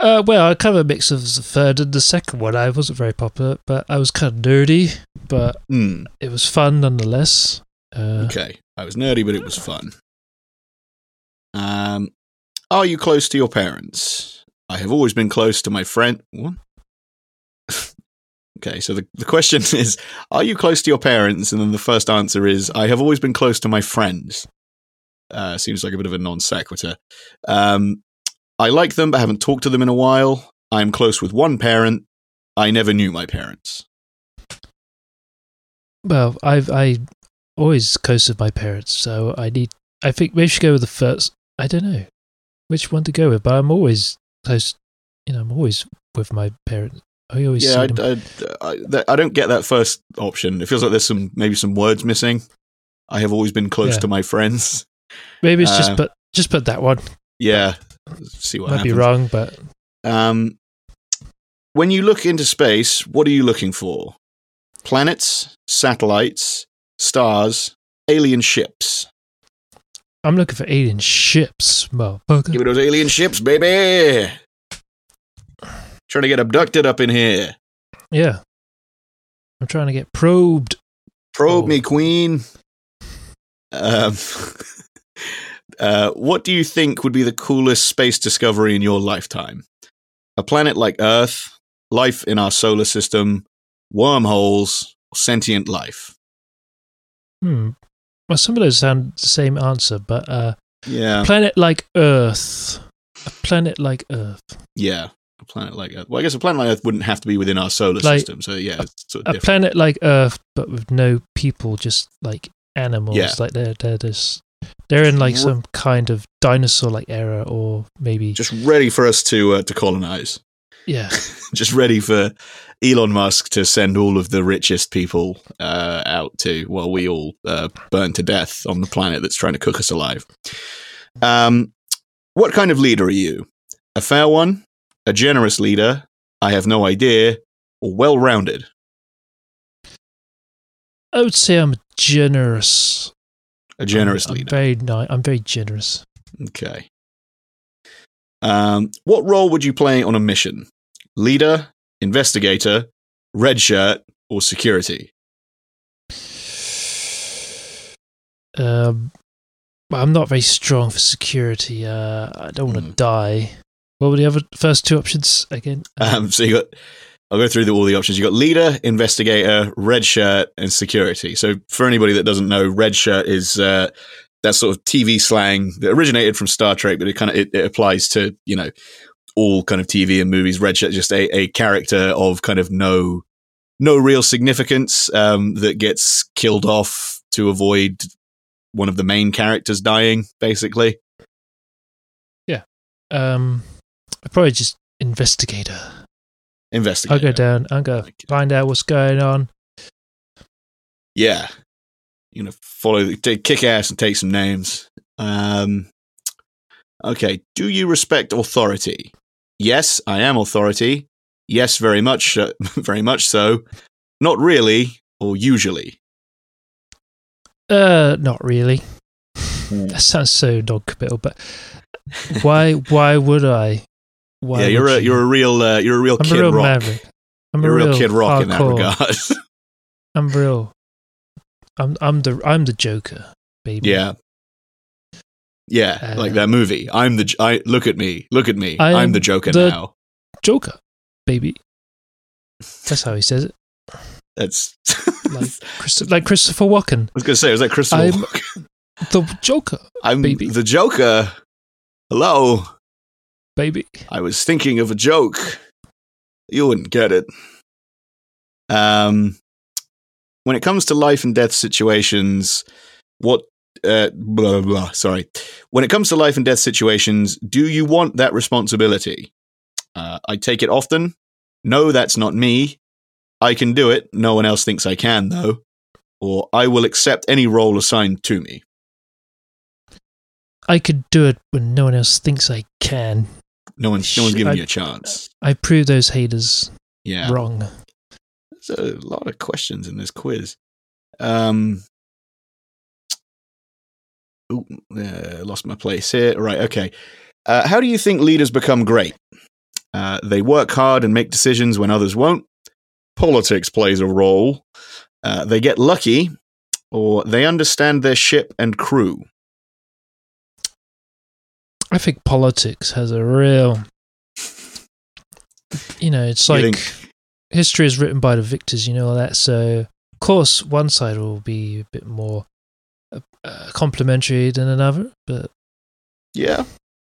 Uh, well, I kind of a mix of the third and the second one. I wasn't very popular, but I was kind of nerdy, but Hmm. it was fun nonetheless. Uh, Okay. I was nerdy, but it was fun. Um, are you close to your parents? I have always been close to my friend. What? okay, so the, the question is Are you close to your parents? And then the first answer is I have always been close to my friends. Uh, seems like a bit of a non sequitur. Um, I like them, but haven't talked to them in a while. I am close with one parent. I never knew my parents. Well, I've I always close with my parents, so I need. I think maybe we should go with the first. I don't know which one to go with, but I'm always close. You know, I'm always with my parents. I always Yeah. I, I, I, I don't get that first option. It feels like there's some maybe some words missing. I have always been close Yeah. to my friends. maybe it's uh, just put just put that one. Yeah, see what Might happens. be wrong, but Um, when you look into space, what are you looking for? Planets, satellites, stars, alien ships. I'm looking for alien ships, motherfucker. Give me those alien ships, baby. Trying to get abducted up in here. Yeah, I'm trying to get probed. Probe Oh. me, queen. Um, uh, what do you think would be the coolest space discovery in your lifetime? A planet like Earth, life in our solar system, wormholes, or sentient life? Hmm. Well, some of those sound the same answer, but uh, Yeah, planet like Earth, a planet like Earth, yeah. A planet like Earth. Well, I guess a planet like Earth wouldn't have to be within our solar Like, system. So yeah, it's sort of a planet like Earth, but with no people, just like animals. Yeah. Like they're they're just they're in like some kind of dinosaur like era, or maybe Just ready for us to uh, to colonize. yeah. Just ready for Elon Musk to send all of the richest people uh, out to while we all uh, burn to death on the planet that's trying to cook us alive. Um, what kind of leader are you? A fair one? A generous leader? I have no idea. Or well rounded? I would say I'm generous. A generous I'm, I'm leader. very nice. I'm very generous. Okay. Um, what role would you play on a mission? Leader, investigator, red shirt, or security? Um, I'm not very strong for security. Uh, I don't want to Hmm. die. What were the other first two options again? Um, so you got. I'll go through the, all the options. You've got leader, investigator, red shirt, and security. So for anybody that doesn't know, red shirt is uh, that sort of TV slang that originated from Star Trek, but it kind of it, it applies to you know all kind of TV and movies. Red shirt just a, a character of kind of no no real significance um, that gets killed off to avoid one of the main characters dying, basically. Yeah, um, I'd probably just investigator. Investigator. I'll go down. I'll go Okay. find out what's going on. Yeah. You know, follow, take, kick ass and take some names. Um, okay. Do you respect authority? Yes, I am authority. Yes, very much, uh, very much so. Not really, or usually. Uh, not really. Hmm. That sounds so non-committal, but why? Why would I? Why yeah, you're a you? you're a real uh, you're a real I'm kid a real rock. maverick. I'm you're a real, kid rock in that regard. I'm real. I'm I'm the I'm the Joker, baby. yeah. Yeah, Uh, like that movie. I'm the I look at me, look at me. I'm am the Joker the- now. Joker, baby. That's how he says it. That's Like Christ- like Christopher Walken, I was going to say, was that Christopher? I'm- Walken? the Joker, I'm baby. the Joker. Hello. Baby. I was thinking of a joke. You wouldn't get it. Um, when it comes to life and death situations, what? Uh, blah, blah blah. Sorry. When it comes to life and death situations, do you want that responsibility? Uh, I take it often. No, that's not me. I can do it. No one else thinks I can, though. Or I will accept any role assigned to me. I could do it when no one else thinks I can. No one, no one's giving I- you a chance. I prove those haters Yeah. wrong. There's a lot of questions in this quiz. Um, ooh, uh, lost my place here. Right, okay. Uh, how do you think leaders become great? Uh, they work hard and make decisions when others won't. Politics plays a role. Uh, they get lucky, or they understand their ship and crew. I think politics has a real. You know, it's like history is written by the victors. You know all that. So, of course, one side will be a bit more uh, uh, complimentary than another, but Yeah.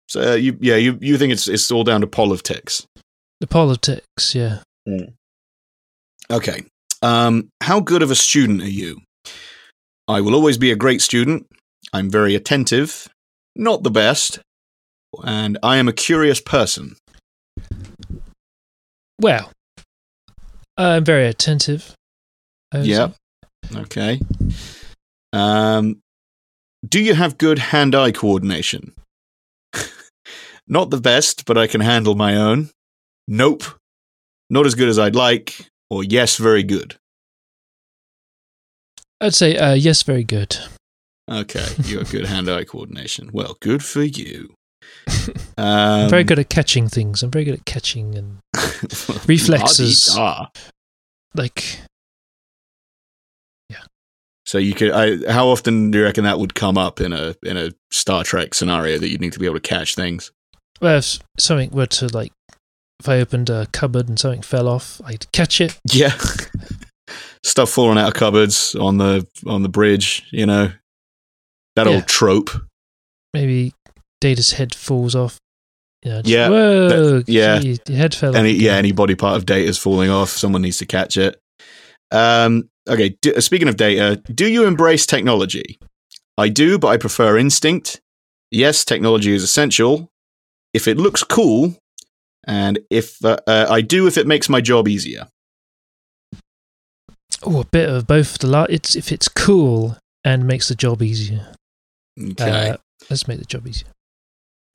So uh, you, yeah, you, you think it's it's all down to politics. the politics, yeah. Okay. Um, how good of a student are you? I will always be a great student. I'm very attentive, not the best, and I am a curious person. Well, I'm very attentive. Yeah. Okay. Um, do you have good hand-eye coordination? not the best, but I can handle my own. Nope. Not as good as I'd like. Or yes, very good. I'd say uh, yes, very good. Okay, you got good hand-eye coordination. Well, good for you. I'm Um, very good at catching things. I'm very good at catching and Reflexes. Like So you could. I, how often do you reckon that would come up in a in a Star Trek scenario that you'd need to be able to catch things? well, if something were to like, if I opened a cupboard and something fell off, I'd catch it. Yeah. stuff falling out of cupboards on the on the bridge. You know, that Yeah. old trope. Maybe Data's head falls off. You know, just, Yeah, Whoa. that- yeah. gee, your head fell Any off. yeah, any body part of data is falling off. Someone needs to catch it. Um, okay. D- speaking of data, do you embrace technology? I do, but I prefer instinct. Yes, technology is essential. If it looks cool, and if uh, uh, I do, if it makes my job easier. Oh, a bit of both. The la- it's if it's cool and makes the job easier. Okay. Uh, let's make the job easier.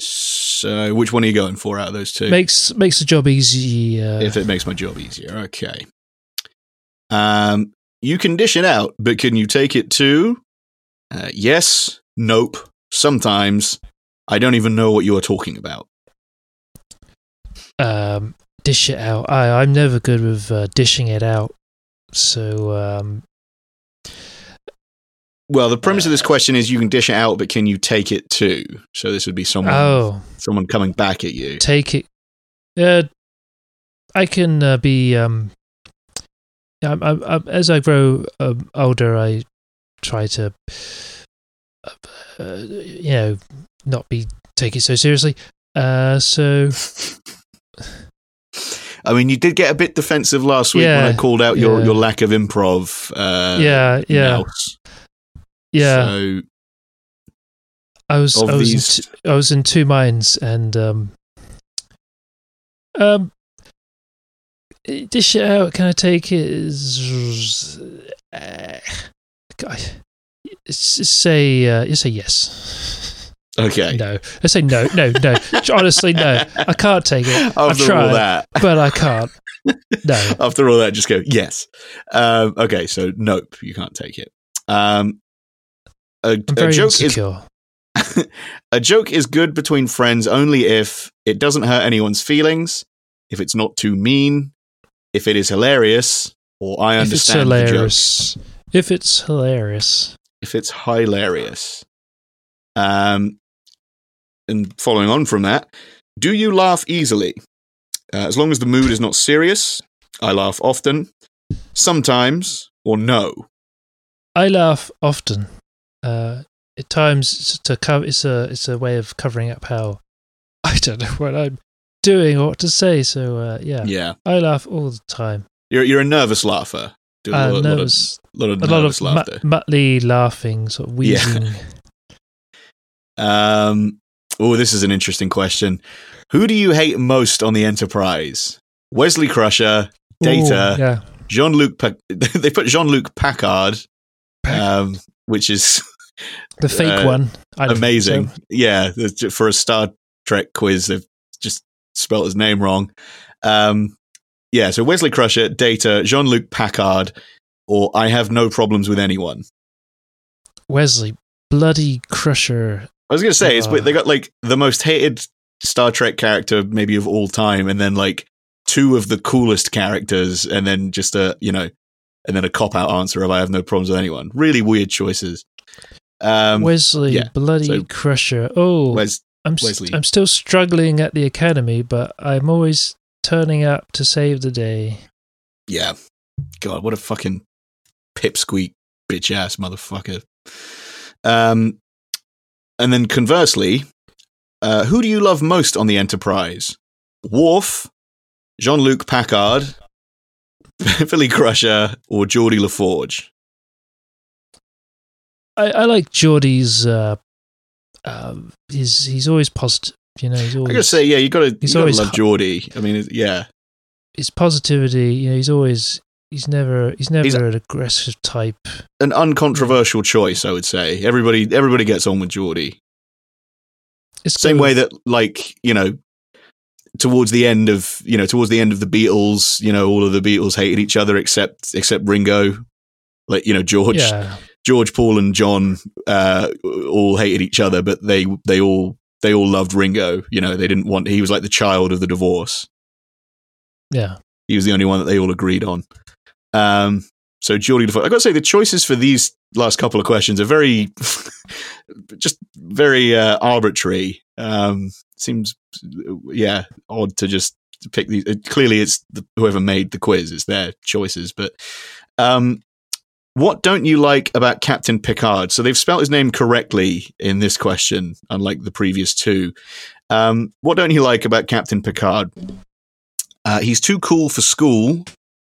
So, which one are you going for out of those two? Makes makes the job easier. if it makes my job easier. Okay. Um, you can dish it out, but can you take it too? Uh, yes, nope, sometimes. I don't even know what you are talking about. um, dish it out. I I'm never good with uh, dishing it out. So um, Well, the premise of this question is you can dish it out, but can you take it too? So this would be someone, oh, someone coming back at you. take it. Uh, I can uh, be. Um, I'm, I'm, I'm, as I grow um, older, I try to, uh, you know, not be take it so seriously. Uh, so I mean, you did get a bit defensive last week when I called out your, yeah. your lack of improv. Uh, yeah, yeah, mouse. Yeah. So, I was I was these- in t- I was in two minds and um um dish it out can I take it is uh, say uh, you say yes okay. no I say no no no honestly no I can't take it I've After all tried that, but I can't no After all that, just go yes. Um, okay, so nope, you can't take it. Um, a, a joke is a joke is good between friends only if it doesn't hurt anyone's feelings, if it's not too mean, if it is hilarious, or I if it's understand the joke. hilarious if it's hilarious If it's hilarious. Um, and following on from that, do you laugh easily? Uh, as long as the mood is not serious, I laugh often, sometimes, or no. I laugh often. Uh, at times, it's to cover. It's a it's a way of covering up how I don't know what I'm doing or what to say. So uh, yeah, Yeah. I laugh all the time. You're you're a nervous laugher. Do a Uh, lot, lot of, nervous, lot of a lot of laughter. mut- Muttley laughing, sort of Yeah. wheezing. Um, oh, this is an interesting question. Who do you hate most on the Enterprise? Wesley Crusher, Data, Ooh, yeah, Jean Luc. Pa- they put Jean Luc Packard, um, which is the fake uh, one. I don't amazing. so. Yeah, for a Star Trek quiz, they've just spelled his name wrong. Um, yeah, so Wesley Crusher, Data, Jean Luc Packard, or I have no problems with anyone. Wesley, bloody crusher. I was gonna say it's Uh. they got like the most hated Star Trek character maybe of all time, and then like two of the coolest characters, and then just a you know, and then a cop out answer of I have no problems with anyone. Really weird choices. Um, Wesley, yeah, bloody so- crusher. Oh, Wes, I'm s- Wesley. I'm still struggling at the academy, but I'm always turning up to save the day. yeah, God, what a fucking pipsqueak bitch ass motherfucker. Um, and then conversely, uh, who do you love most on the Enterprise? Worf, Jean Luc Packard, Billy Crusher, or Geordi La Forge? I, I like Geordi's. Uh, uh, he's he's always positive. You know, he's I always gotta say, yeah, you gotta, you He's gotta always love Geordi. I mean, yeah, his positivity. You know, he's always he's never he's never He's an aggressive type. an uncontroversial choice, I would say. Everybody, everybody gets on with Geordi. It's Same way that, like, you know, towards the end of, you know, towards the end of the Beatles, you know, all of the Beatles hated each other except except Ringo. Like, you know, George, Yeah, George, Paul, and John uh, all hated each other, but they they all they all loved Ringo. You know, they didn't want. He was like the child of the divorce. yeah. He was the only one that they all agreed on. Um, so Geordi Defoe. I got to say the choices for these last couple of questions are very, just very uh, arbitrary. Um, seems, yeah, odd to just pick these. Clearly, it's the, whoever made the quiz. It's their choices, but Um, what don't you like about Captain Picard? So they've spelt his name correctly in this question, unlike the previous two. Um, what don't you like about Captain Picard? Uh, he's too cool for school.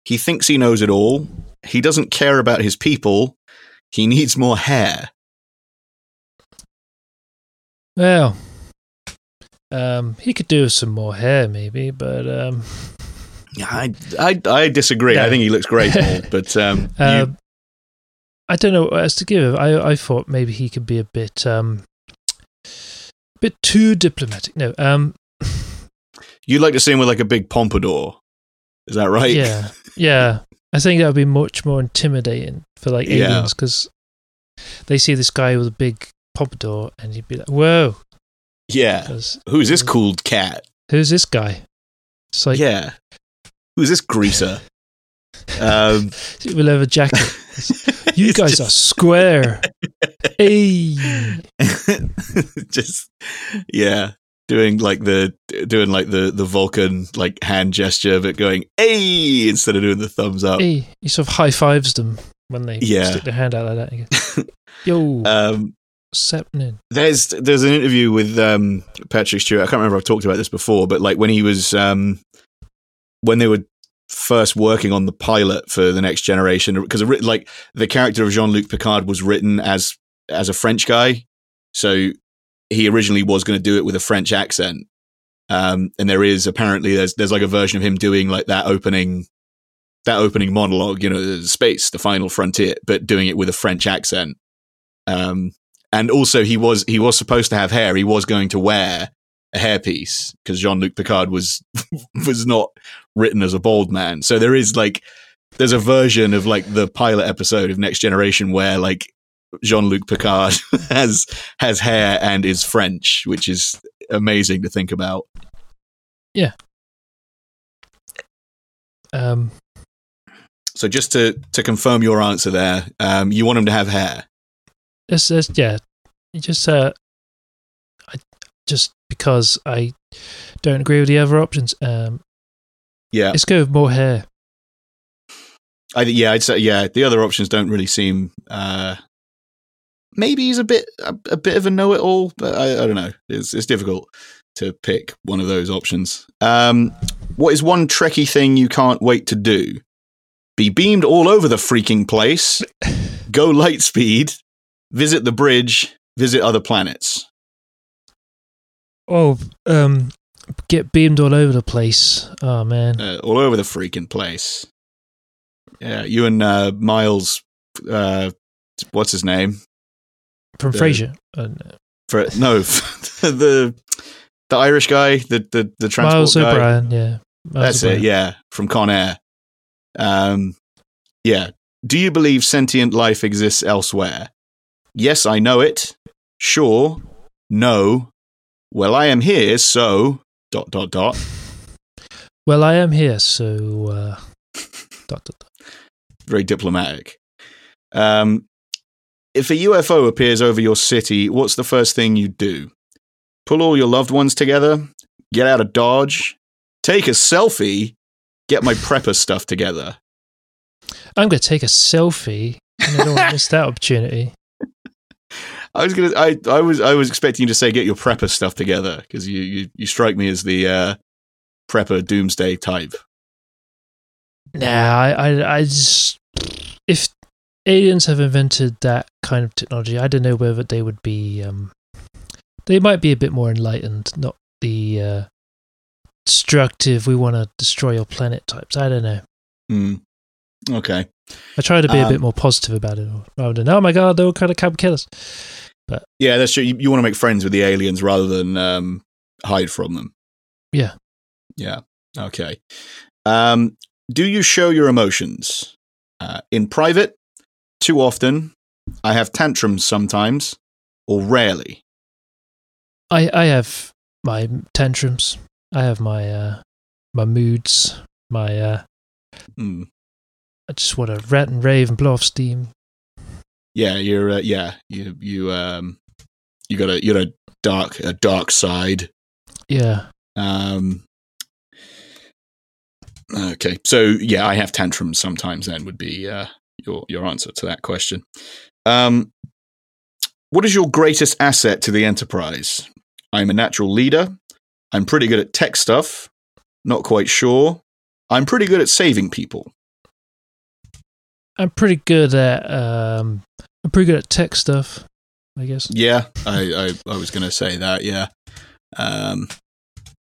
He thinks he knows it all. He doesn't care about his people. He needs more hair. Well, um, he could do with some more hair, maybe, but um, Yeah, I, I, I disagree. No. I think he looks great, Paul, but um, you- um, I don't know what else to give. I I thought maybe he could be a bit um, bit too diplomatic. No, um, you'd like to see him with like a big pompadour. Is that right? yeah, yeah. I think that would be much more intimidating for like Yeah. aliens because they see this guy with a big pompadour and he'd be like, "Whoa, yeah, Who's this cool cat? who's this guy?" It's like yeah. Who's this greaser? Um, with a leather jacket. You guys are square. hey, just, just yeah, doing like the doing like the the Vulcan like hand gesture, but going "hey" instead of doing the thumbs up. hey. He sort of high fives them when they Yeah. stick their hand out like that. Goes, Yo, Um, happening? there's there's an interview with um, Patrick Stewart. I can't remember if I've talked about this before, but like when he was um, when they were first working on the pilot for the next generation, because like the character of Jean Luc Picard was written as as a French guy, so he originally was going to do it with a French accent. Um, and there is apparently there's there's like a version of him doing like that opening that opening monologue, you know, space, the final frontier, but doing it with a French accent. Um, and also he was he was supposed to have hair. He was going to wear a hairpiece because Jean Luc Picard was was not written as a bald man. So there is like there's a version of like the pilot episode of Next Generation where like Jean Luc Picard has has hair and is French, which is amazing to think about. Yeah. Um, So just to to confirm your answer there, um, you want him to have hair. it's, it's yeah, you just uh, I just because I don't agree with the other options. Um, Yeah, let's go with more hair. I yeah, I'd say yeah. The other options don't really seem. Uh, maybe he's a bit a, a bit of a know-it-all, but I, I don't know. It's it's difficult to pick one of those options. Um, what is one Trekkie thing you can't wait to do? Be beamed all over the freaking place. Go light speed. Visit the bridge. Visit other planets. Oh, um, get beamed all over the place. Oh man, Uh, all over the freaking place. Yeah, you and uh, Miles. Uh, what's his name? from the- Frasier. Uh, no. for no the the Irish guy, the the the transport Miles guy. O'Brien. Yeah, Miles That's O'Brien. it. Yeah, from Con Air. Um, yeah. Do you believe sentient life exists elsewhere? Yes, I know it. Sure. No. Well, I am here, so dot dot dot. Well, I am here, so uh, dot, dot, dot. Very diplomatic. Um, if a UFO appears over your city, what's the first thing you do? Pull all your loved ones together, get out of Dodge, take a selfie, get my prepper stuff together. I'm going to take a selfie. And I don't want to miss that opportunity. I was gonna, I, I was, I was expecting you to say get your prepper stuff together because you, you, you strike me as the uh, prepper doomsday type. Nah, I, I, I just if aliens have invented that kind of technology, I don't know whether they would be. Um, they might be a bit more enlightened, not the uh, destructive. We want to destroy your planet types. I don't know. Hmm. Okay. I try to be a Um, bit more positive about it, rather than oh my god, they'll kind of come kill us. Yeah, that's true. You, you want to make friends with the aliens rather than um, hide from them. Yeah. Yeah. Okay. Um, do you show your emotions uh, in private? Too often. I have tantrums sometimes, or rarely. I I have my tantrums. I have my uh, my moods. My uh, Hmm. I just want to rant and rave and blow off steam. Yeah, you're. Uh, yeah, you you um, you got a you got a dark a dark side. Yeah. Um, Okay, so yeah, I have tantrums sometimes. Then would be uh, your your answer to that question. Um, what is your greatest asset to the enterprise? I'm a natural leader. I'm pretty good at tech stuff. Not quite sure. I'm pretty good at saving people. I'm pretty good at um, I'm pretty good at tech stuff. I guess. Yeah, I I, I was going to say that. Yeah, um,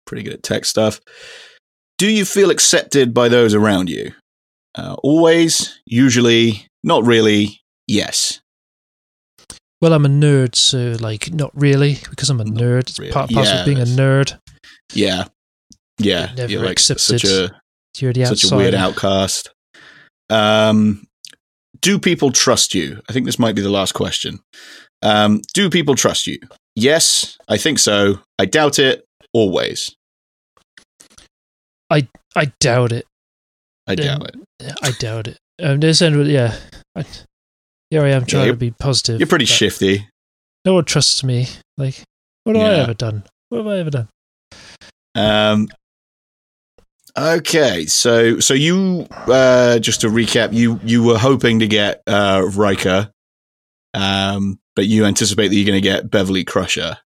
pretty good at tech stuff. Do you feel accepted by those around you? Uh, always, usually, not really. Yes. Well, I'm a nerd, so like not really because I'm a Not nerd. It's really. part and parcel Yeah, of being a nerd. Yeah. Yeah. Never You're like accepted. such a You're the such a weird outcast. Um, do people trust you? I think this might be the last question. Um, do people trust you? Yes, I think so. I doubt it. Always, I I doubt it. I Yeah. doubt it. Yeah, I doubt it. Um, this end, yeah. I, here I am trying you're- to be positive. You're pretty shifty. No one trusts me. Like, what have I ever done? What have I ever done? Um, okay, so so you uh, just to recap, you you were hoping to get uh, Riker, um, but you anticipate that you're going to get Beverly Crusher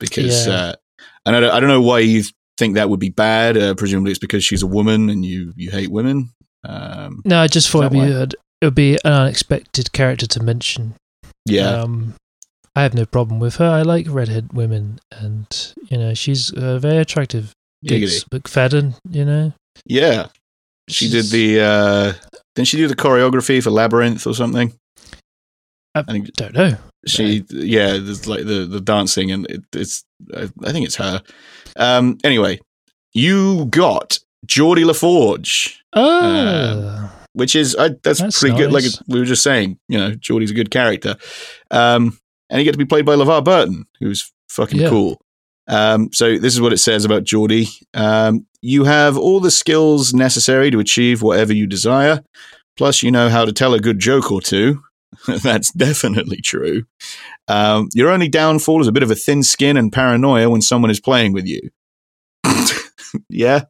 because Yeah. uh, and I don't, I don't know why you think that would be bad. Uh, presumably, it's because she's a woman and you you hate women. Um, No, I just thought it'd be, it would be an unexpected character to mention. yeah, Um, I have no problem with her. I like redhead women, and you know she's uh, very attractive. Giggity. McFadden, you know. yeah. She did the uh, didn't she do the choreography for Labyrinth or something? I, I think don't know. she yeah there's like the the dancing and it, it's I, I think it's her um anyway you got Geordi La Forge Oh, which is I, that's, That's pretty good like we were just saying you know Geordi's a good character um and he get to be played by LeVar Burton who's fucking Yeah. cool um so this is what it says about Geordi um you have all the skills necessary to achieve whatever you desire plus you know how to tell a good joke or two that's definitely true um, your only downfall is a bit of a thin skin and paranoia when someone is playing with you. yeah.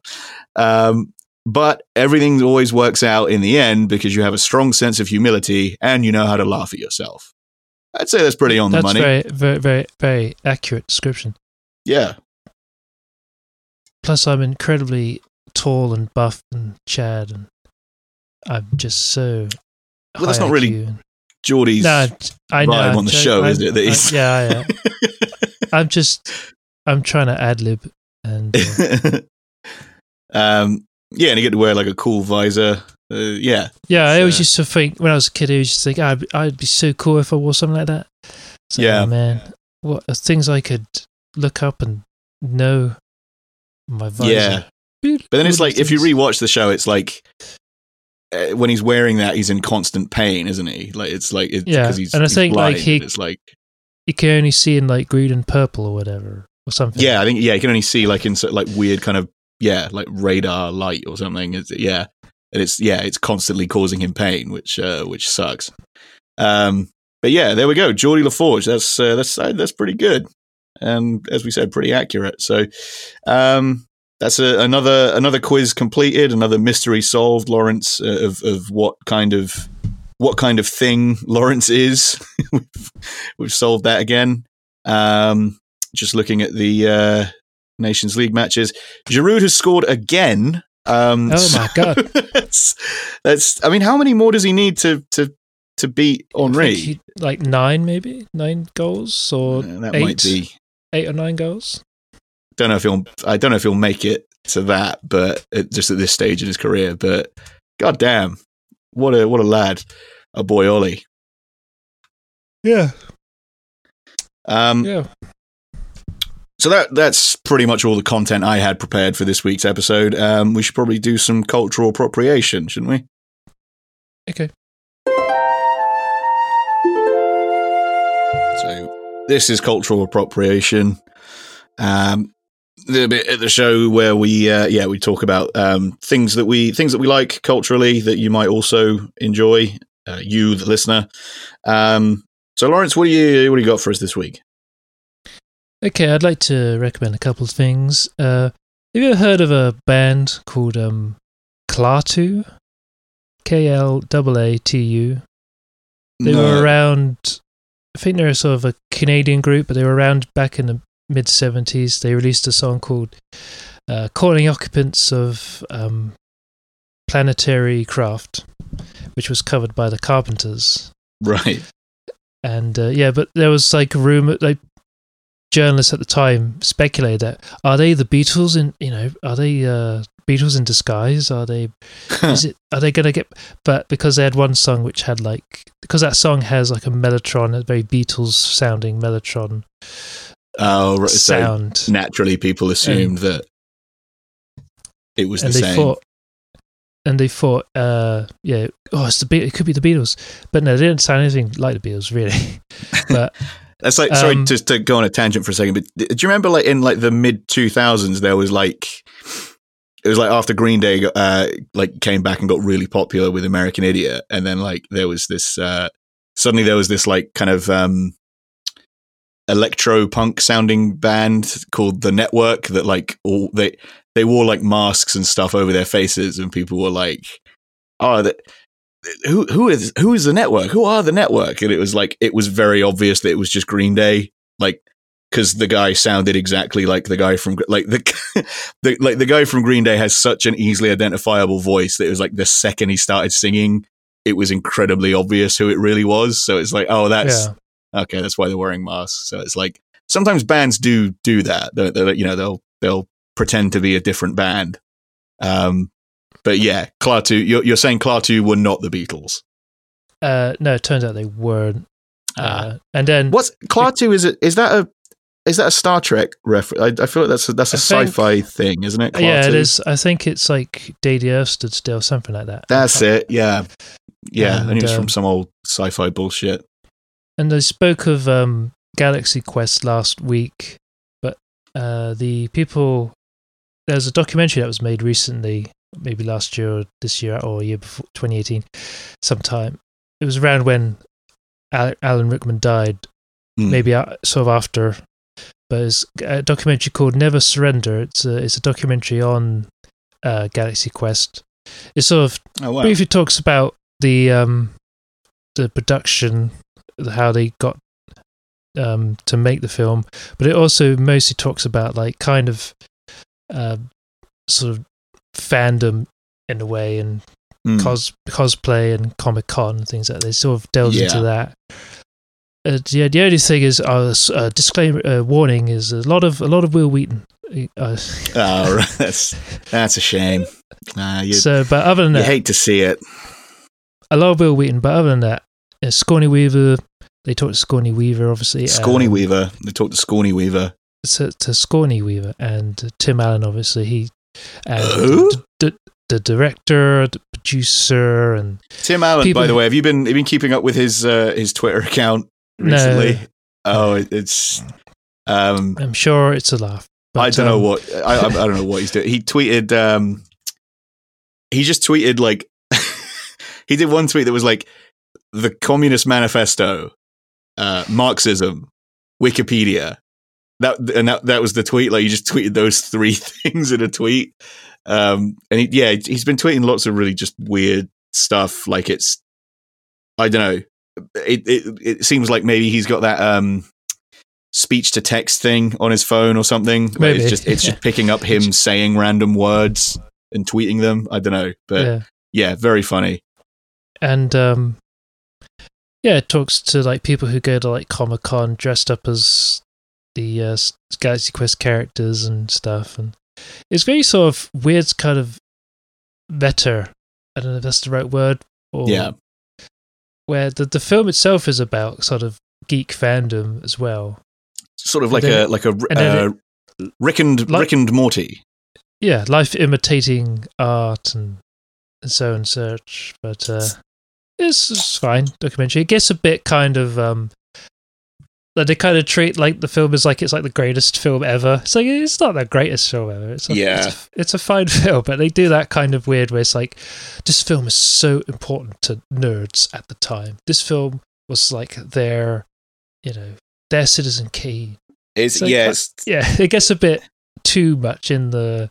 Um, but everything always works out in the end because you have a strong sense of humility and you know how to laugh at yourself. I'd say that's pretty on that's the money. That's very, very, very, very accurate description. Yeah. Plus, I'm incredibly tall and buff and Chad, and I'm just so. Well, that's not really. Geordi's No, I know. on the show, I'm- is it? That he's yeah, yeah. I'm just. I'm trying to ad lib, and uh, um, yeah, and you get to wear like a cool visor. Uh, yeah. yeah, I always used to think when I was a kid, I used to think I'd, I'd be so cool if I wore something like that. So, Yeah. man, what things I could look up and know my visor. Yeah. But then it's like if you rewatch the show, it's like uh, when he's wearing that, he's in constant pain, isn't he? Like it's like it's Yeah, because he's and I think, like, blind, he- it's like you can only see in like green and purple or whatever or something. yeah, I think yeah, you can only see like in like weird kind of yeah, like radar light or something. It's, yeah, and it's yeah, it's constantly causing him pain, which uh, which sucks. Um, but yeah, there we go, Geordi La Forge. That's uh, that's uh, that's pretty good, and as we said, pretty accurate. So, um, that's a, another another quiz completed, another mystery solved, Lawrence, uh, of of what kind of what kind of thing Lawrence is. we've, we've solved that again. Um, just looking at the uh, Nations League matches, Giroud has scored again. Um, Oh my God. that's, that's. I mean, how many more does he need to to to beat Henry? he- like nine, maybe nine goals or Uh, that eight, might be. Eight or nine goals. Don't know if he'll. I don't know if he'll make it to that, but it, just at this stage in his career. But god damn, what a what a lad, a boy Ollie. Yeah, Um, yeah. So that that's pretty much all the content I had prepared for this week's episode. Um, we should probably do some cultural appropriation, shouldn't we? Okay. So this is cultural appropriation. Um, the bit at the show where we uh, yeah we talk about um, things that we things that we like culturally that you might also enjoy. Uh, you, the listener. Um, so Lawrence, what do you what do you got for us this week? Okay, I'd like to recommend a couple of things. Uh, have you ever heard of a band called um, Klaatu, K L A A T U. They No. were around. I think they're sort of a Canadian group, but they were around back in the mid seventies. They released a song called uh, "Calling Occupants of um, Planetary Craft," which was covered by the Carpenters. Right. And uh, yeah, but there was like a rumor, like journalists at the time speculated that are they the Beatles in you know are they uh, Beatles in disguise? Are they is it are they gonna get but because they had one song which had like because that song has like a mellotron a very beatles sounding mellotron oh, right. So sound naturally, people assumed that it was and the they same. thought and they thought uh yeah oh it's the Be- it could be the beatles but no they didn't sound anything like the beatles really but That's like sorry Um, just to go on a tangent for a second, but do you remember like in like the mid two thousands there was like it was like after Green Day uh like came back and got really popular with American Idiot, and then like there was this uh suddenly there was this like kind of um electro punk sounding band called the Network that like all they they wore like masks and stuff over their faces, and people were like, "Oh, that." Who who is who is the network? Who are the network? And it was like it was very obvious that it was just Green Day, like because the guy sounded exactly like the guy from like the, the like the guy from Green Day has such an easily identifiable voice that it was like the second he started singing, it was incredibly obvious who it really was. So it's like, oh, that's yeah okay. That's why they're wearing masks. So it's like sometimes bands do do that. They're, they're, you know, they'll they'll pretend to be a different band. Um, but yeah, Klaatu, you're, you're saying Klaatu were not the Beatles. uh no it turns out they weren't Ah. uh, and then What's Klaatu? Is it is that a is that a Star Trek reference? I, I feel like that's a, that's a think- sci-fi thing, isn't it? yeah it Klaatu? i think it's like day the earth stood still something like that That's it. Yeah, yeah. I And, it was um, from some old sci-fi bullshit. and I spoke of um, Galaxy Quest last week, but uh, the people there's a documentary that was made recently, maybe last year or this year or year before 2018, sometime. It was around when Alan Rickman died, Mm. maybe sort of after. But it's a documentary called Never Surrender. It's a it's a documentary on uh, Galaxy Quest. It sort of Oh wow. briefly talks about the um the production how they got um to make the film but it also mostly talks about like kind of uh, sort of fandom in a way and Mm. cos cosplay and comic con and things like that they sort of delves into that uh, yeah, the only thing is, uh, uh, disclaimer, uh, warning is a lot of a lot of Wil Wheaton. Uh, Oh, right. that's that's a shame. You, so, but other than that, you hate to see it. A lot of Wil Wheaton, but other than that, uh, Scrawny Weaver, they talked to Scrawny Weaver, obviously. Scrawny um, Weaver. They talked to Scrawny Weaver. To, to Scrawny Weaver and uh, Tim Allen, obviously. He and Who? the, the, the director, the producer, and Tim Allen, People- by the way, have you been have you been keeping up with his uh, his Twitter account recently? No. Oh, it, it's um, I'm sure it's a laugh. But, I don't know um, what I, I don't know what he's doing. He tweeted um he just tweeted like he did one tweet that was like the Communist Manifesto, uh, Marxism, Wikipedia. That and that that was the tweet. Like he just tweeted those three things in a tweet. Um, and he, yeah, he's been tweeting lots of really just weird stuff. Like it's, I don't know. It it it seems like maybe he's got that um speech to text thing on his phone or something. Maybe, it's just it's just picking up him saying random words and tweeting them. I don't know, but yeah, yeah. very funny. and um yeah it talks to like people who go to like comic-con dressed up as the uh, galaxy quest characters and stuff and it's very sort of weird kind of meta i don't know if that's the right word or Yeah. Where the, the film itself is about sort of geek fandom as well Sort of like then- a like a uh, Rick and like- Rick and Morty. yeah life imitating art and and so and such but uh it's, it's fine documentary it gets a bit kind of um like they kind of treat like the film is like it's like the greatest film ever it's like it's not the greatest film ever it's a, Yeah. it's a, it's a fine film but they do that kind of weird where it's like this film is so important to nerds at the time this film was like their you know their citizen kane It's So, yeah, uh, it's, yeah, it gets a bit too much in the.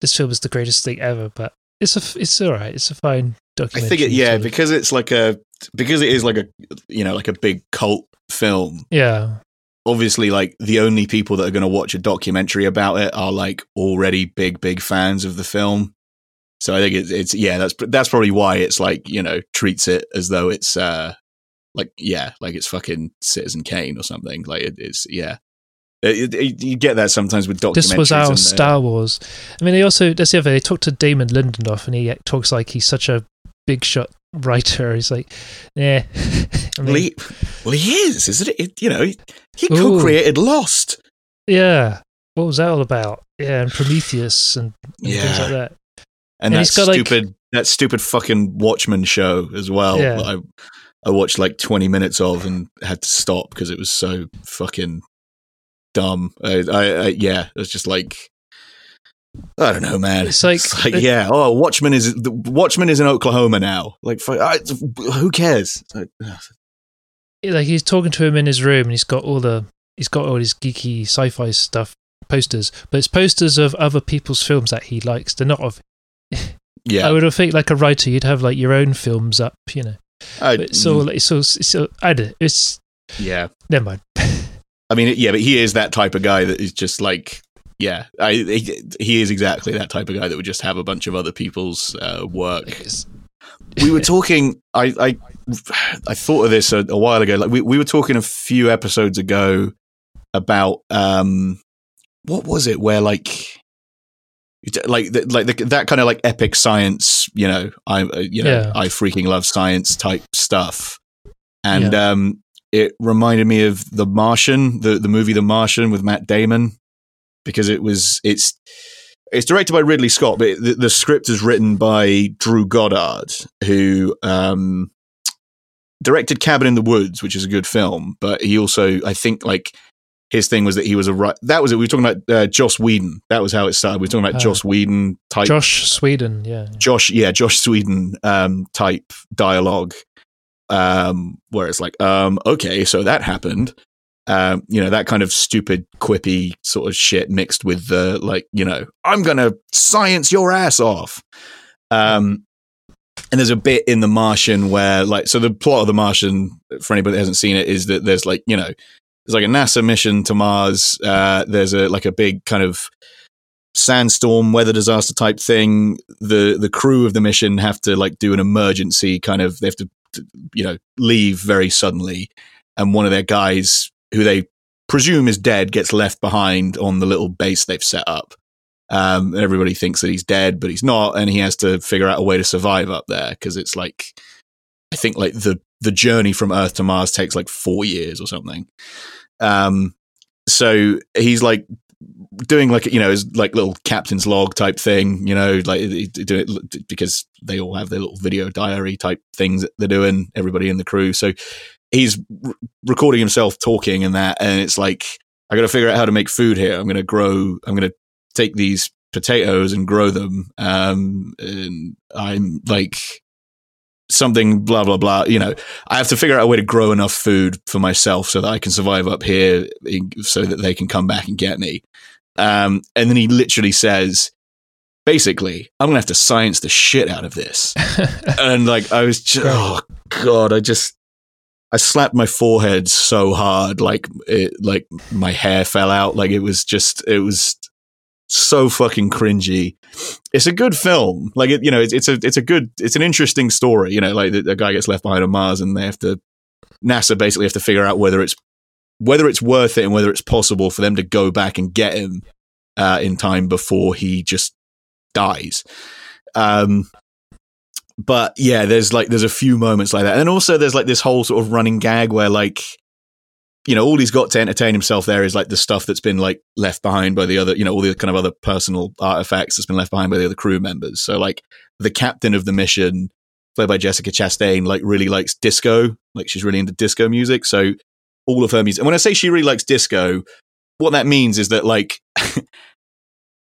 This film is the greatest thing ever, but it's a it's all right. It's a fine documentary. I think it, yeah, because it's like a because it is like a you know like a big cult film. yeah, Obviously, like the only people that are going to watch a documentary about it are like already big big fans of the film. So I think it's it's yeah that's that's probably why it's like you know treats it as though it's uh like yeah like it's fucking Citizen Kane or something like it is yeah. Uh, it- it- you get that sometimes with documentaries. this was our uh, Star Wars. I mean, they also that's the other. They talked to Damon Lindelof, and he uh, talks like he's such a big shot writer. He's like, yeah. I Well, mean, he, well, he is, isn't it? you know, he, co-created Lost. yeah. What was that all about? Yeah, and Prometheus and, and things like that. and, And that got, like- stupid that stupid fucking Watchmen show as well. Yeah. I I watched like twenty minutes of and had to stop because it was so fucking dumb. I, I, I yeah, it's just like I don't know, man. It's like- it- yeah, oh, Watchmen is the Watchmen is in Oklahoma now. Like, I, who cares? Like, like he's talking to him in his room and he's got all the he's got all his geeky sci-fi stuff posters but it's posters of other people's films that he likes they're not of yeah, i would have think like a writer you'd have like your own films up you know I- but it's all it's all it's all, i don't know it's yeah. never mind I mean, yeah, but he is that type of guy that is just like, yeah, I, he, he is exactly that type of guy that would just have a bunch of other people's uh, work. We were talking. I, I, I thought of this a, a while ago. Like we, we were talking a few episodes ago about um, what was it? Where like. Like, the, like the, that kind of like epic science, you know, I, uh, you know, Yeah. I freaking love science type stuff, and um, it reminded me of The Martian, the the movie The Martian with Matt Damon, because it was it's it's directed by Ridley Scott, but the, the script is written by Drew Goddard, who um, directed Cabin in the Woods, which is a good film. But he also, I think, like his thing was that he was a right. That was it. We were talking about uh, Joss Whedon. That was how it started. We were talking about Oh. Joss Whedon type josh sweden yeah Josh, yeah, Josh Sweden um, type dialogue, um, where it's like, um, okay, so that happened. Um, you know, that kind of stupid, quippy sort of shit mixed with the like, you know, I'm gonna science your ass off. Um, and there's a bit in The Martian where, like, so the plot of The Martian, for anybody that hasn't seen it, is that there's like, you know, there's like a NASA mission to Mars. Uh, there's a like a big kind of sandstorm weather disaster type thing the the crew of the mission have to like do an emergency kind of they have to you know leave very suddenly and one of their guys who they presume is dead gets left behind on the little base they've set up. Um everybody thinks that he's dead but he's not and he has to figure out a way to survive up there because it's like i think like the the journey from earth to mars takes like 4 years or something. Um so he's like doing like you know is like little captain's log type thing you know like do it because they all have their little video diary type things that they're doing everybody in the crew. So he's r- recording himself talking and that and it's like i gotta figure out how to make food here. I'm gonna grow i'm gonna take these potatoes and grow them um and i'm like something blah blah blah you know i have to figure out a way to grow enough food for myself so that i can survive up here in- so that they can come back and get me um, and then he literally says, basically, I'm going to have to science the shit out of this. and like, I was just, oh God, I just, I slapped my forehead so hard, like, it, like my hair fell out. Like, it was just, it was so fucking cringy. It's a good film. Like, it, you know, it's, it's a, it's a good, it's an interesting story. You know, like the, the guy gets left behind on Mars and they have to, NASA basically have to figure out whether it's whether it's worth it and whether it's possible for them to go back and get him uh, in time before he just dies. Um, but yeah, there's like there's a few moments like that, and also there's like this whole sort of running gag where like you know all he's got to entertain himself there is like the stuff that's been like left behind by the other you know all the kind of other personal artifacts that's been left behind by the other crew members. So like the captain of the mission, played by Jessica Chastain, like really likes disco, like she's really into disco music. So all of her music. And when I say she really likes disco, what that means is that like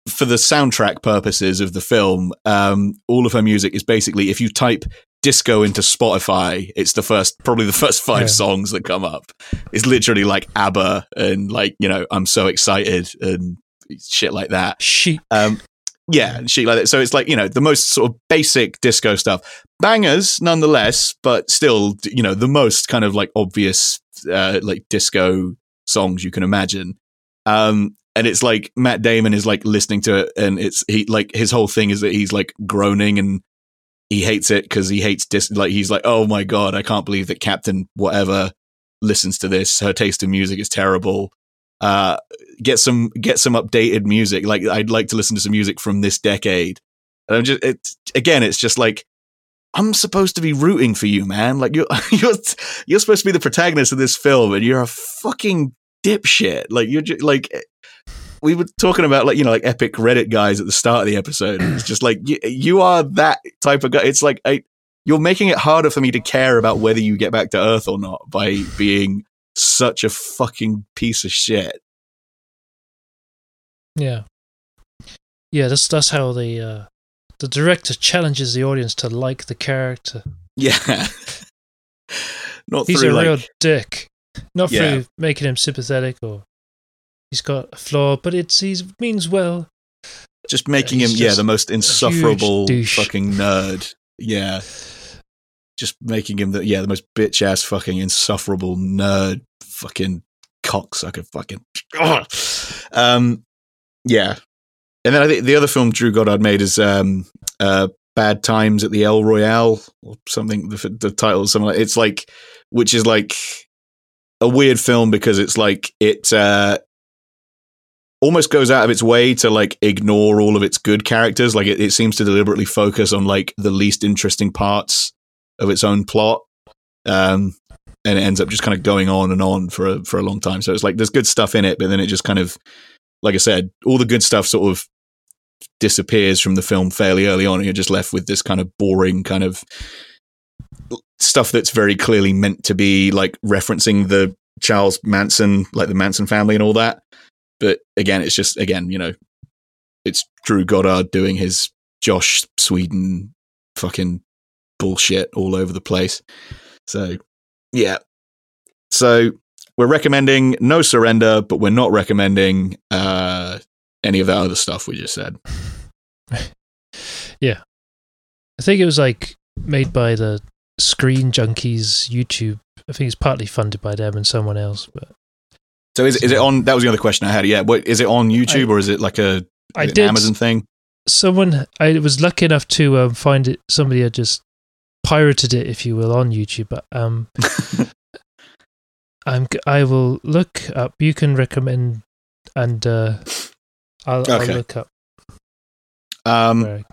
for the soundtrack purposes of the film, um, all of her music is basically if you type disco into Spotify, it's the first probably the first five Yeah. songs that come up. It's literally like ABBA and like, you know, I'm so excited and shit like that. Sheep. Um, yeah, and shit like that. So it's like you know the most sort of basic disco stuff, bangers nonetheless, but still you know the most kind of like obvious uh, like disco songs you can imagine. Um, and it's like Matt Damon is like listening to it, and it's he like his whole thing is that he's like groaning and he hates it because he hates dis like he's like oh my god I can't believe that Captain whatever listens to this. Her taste in music is terrible. Uh get some get some updated music. Like I'd like to listen to some music from this decade. And I'm just it again it's just like I'm supposed to be rooting for you man. Like you're you're you're supposed to be the protagonist of this film and you're a fucking dipshit. Like you're just like we were talking about like you know like epic Reddit guys at the start of the episode. It's just like you, you are that type of guy. It's like I, you're making it harder for me to care about whether you get back to Earth or not by being such a fucking piece of shit. Yeah, yeah. That's that's how the uh, the director challenges the audience to like the character. Yeah, not He's through a like real dick, not Yeah. through making him sympathetic or he's got a flaw, but it's he means well. just making him he's yeah the most insufferable fucking nerd. Yeah, just making him the yeah the most bitch ass fucking insufferable nerd fucking cocksucker fucking. Um, yeah, and then I think the other film Drew Goddard made is um uh Bad Times at the El Royale or something. The, the title is something like it's like which is like a weird film because it's like it uh almost goes out of its way to like ignore all of its good characters like it, it seems to deliberately focus on like the least interesting parts of its own plot um and it ends up just kind of going on and on for a, for a long time so it's like there's good stuff in it but then it just kind of like i said all the good stuff sort of disappears from the film fairly early on and you're just left with this kind of boring kind of stuff that's very clearly meant to be like referencing the Charles Manson, like the Manson family and all that. But again, it's just again, you know, it's Drew Goddard doing his Josh Sweden fucking bullshit all over the place. So yeah. So we're recommending No Surrender, but we're not recommending uh any of that other stuff we just said. Yeah. I think it was like made by the Screen Junkies YouTube. I think it's partly funded by them and someone else, but So is, is it on that was the other question I had. Yeah, what is it on YouTube or is it like a I an did Amazon thing? someone I was lucky enough to um, find it. Somebody had just pirated it, if you will, on YouTube. But um, I'm I will look up. You can recommend, and uh, I'll, I'll look up. Um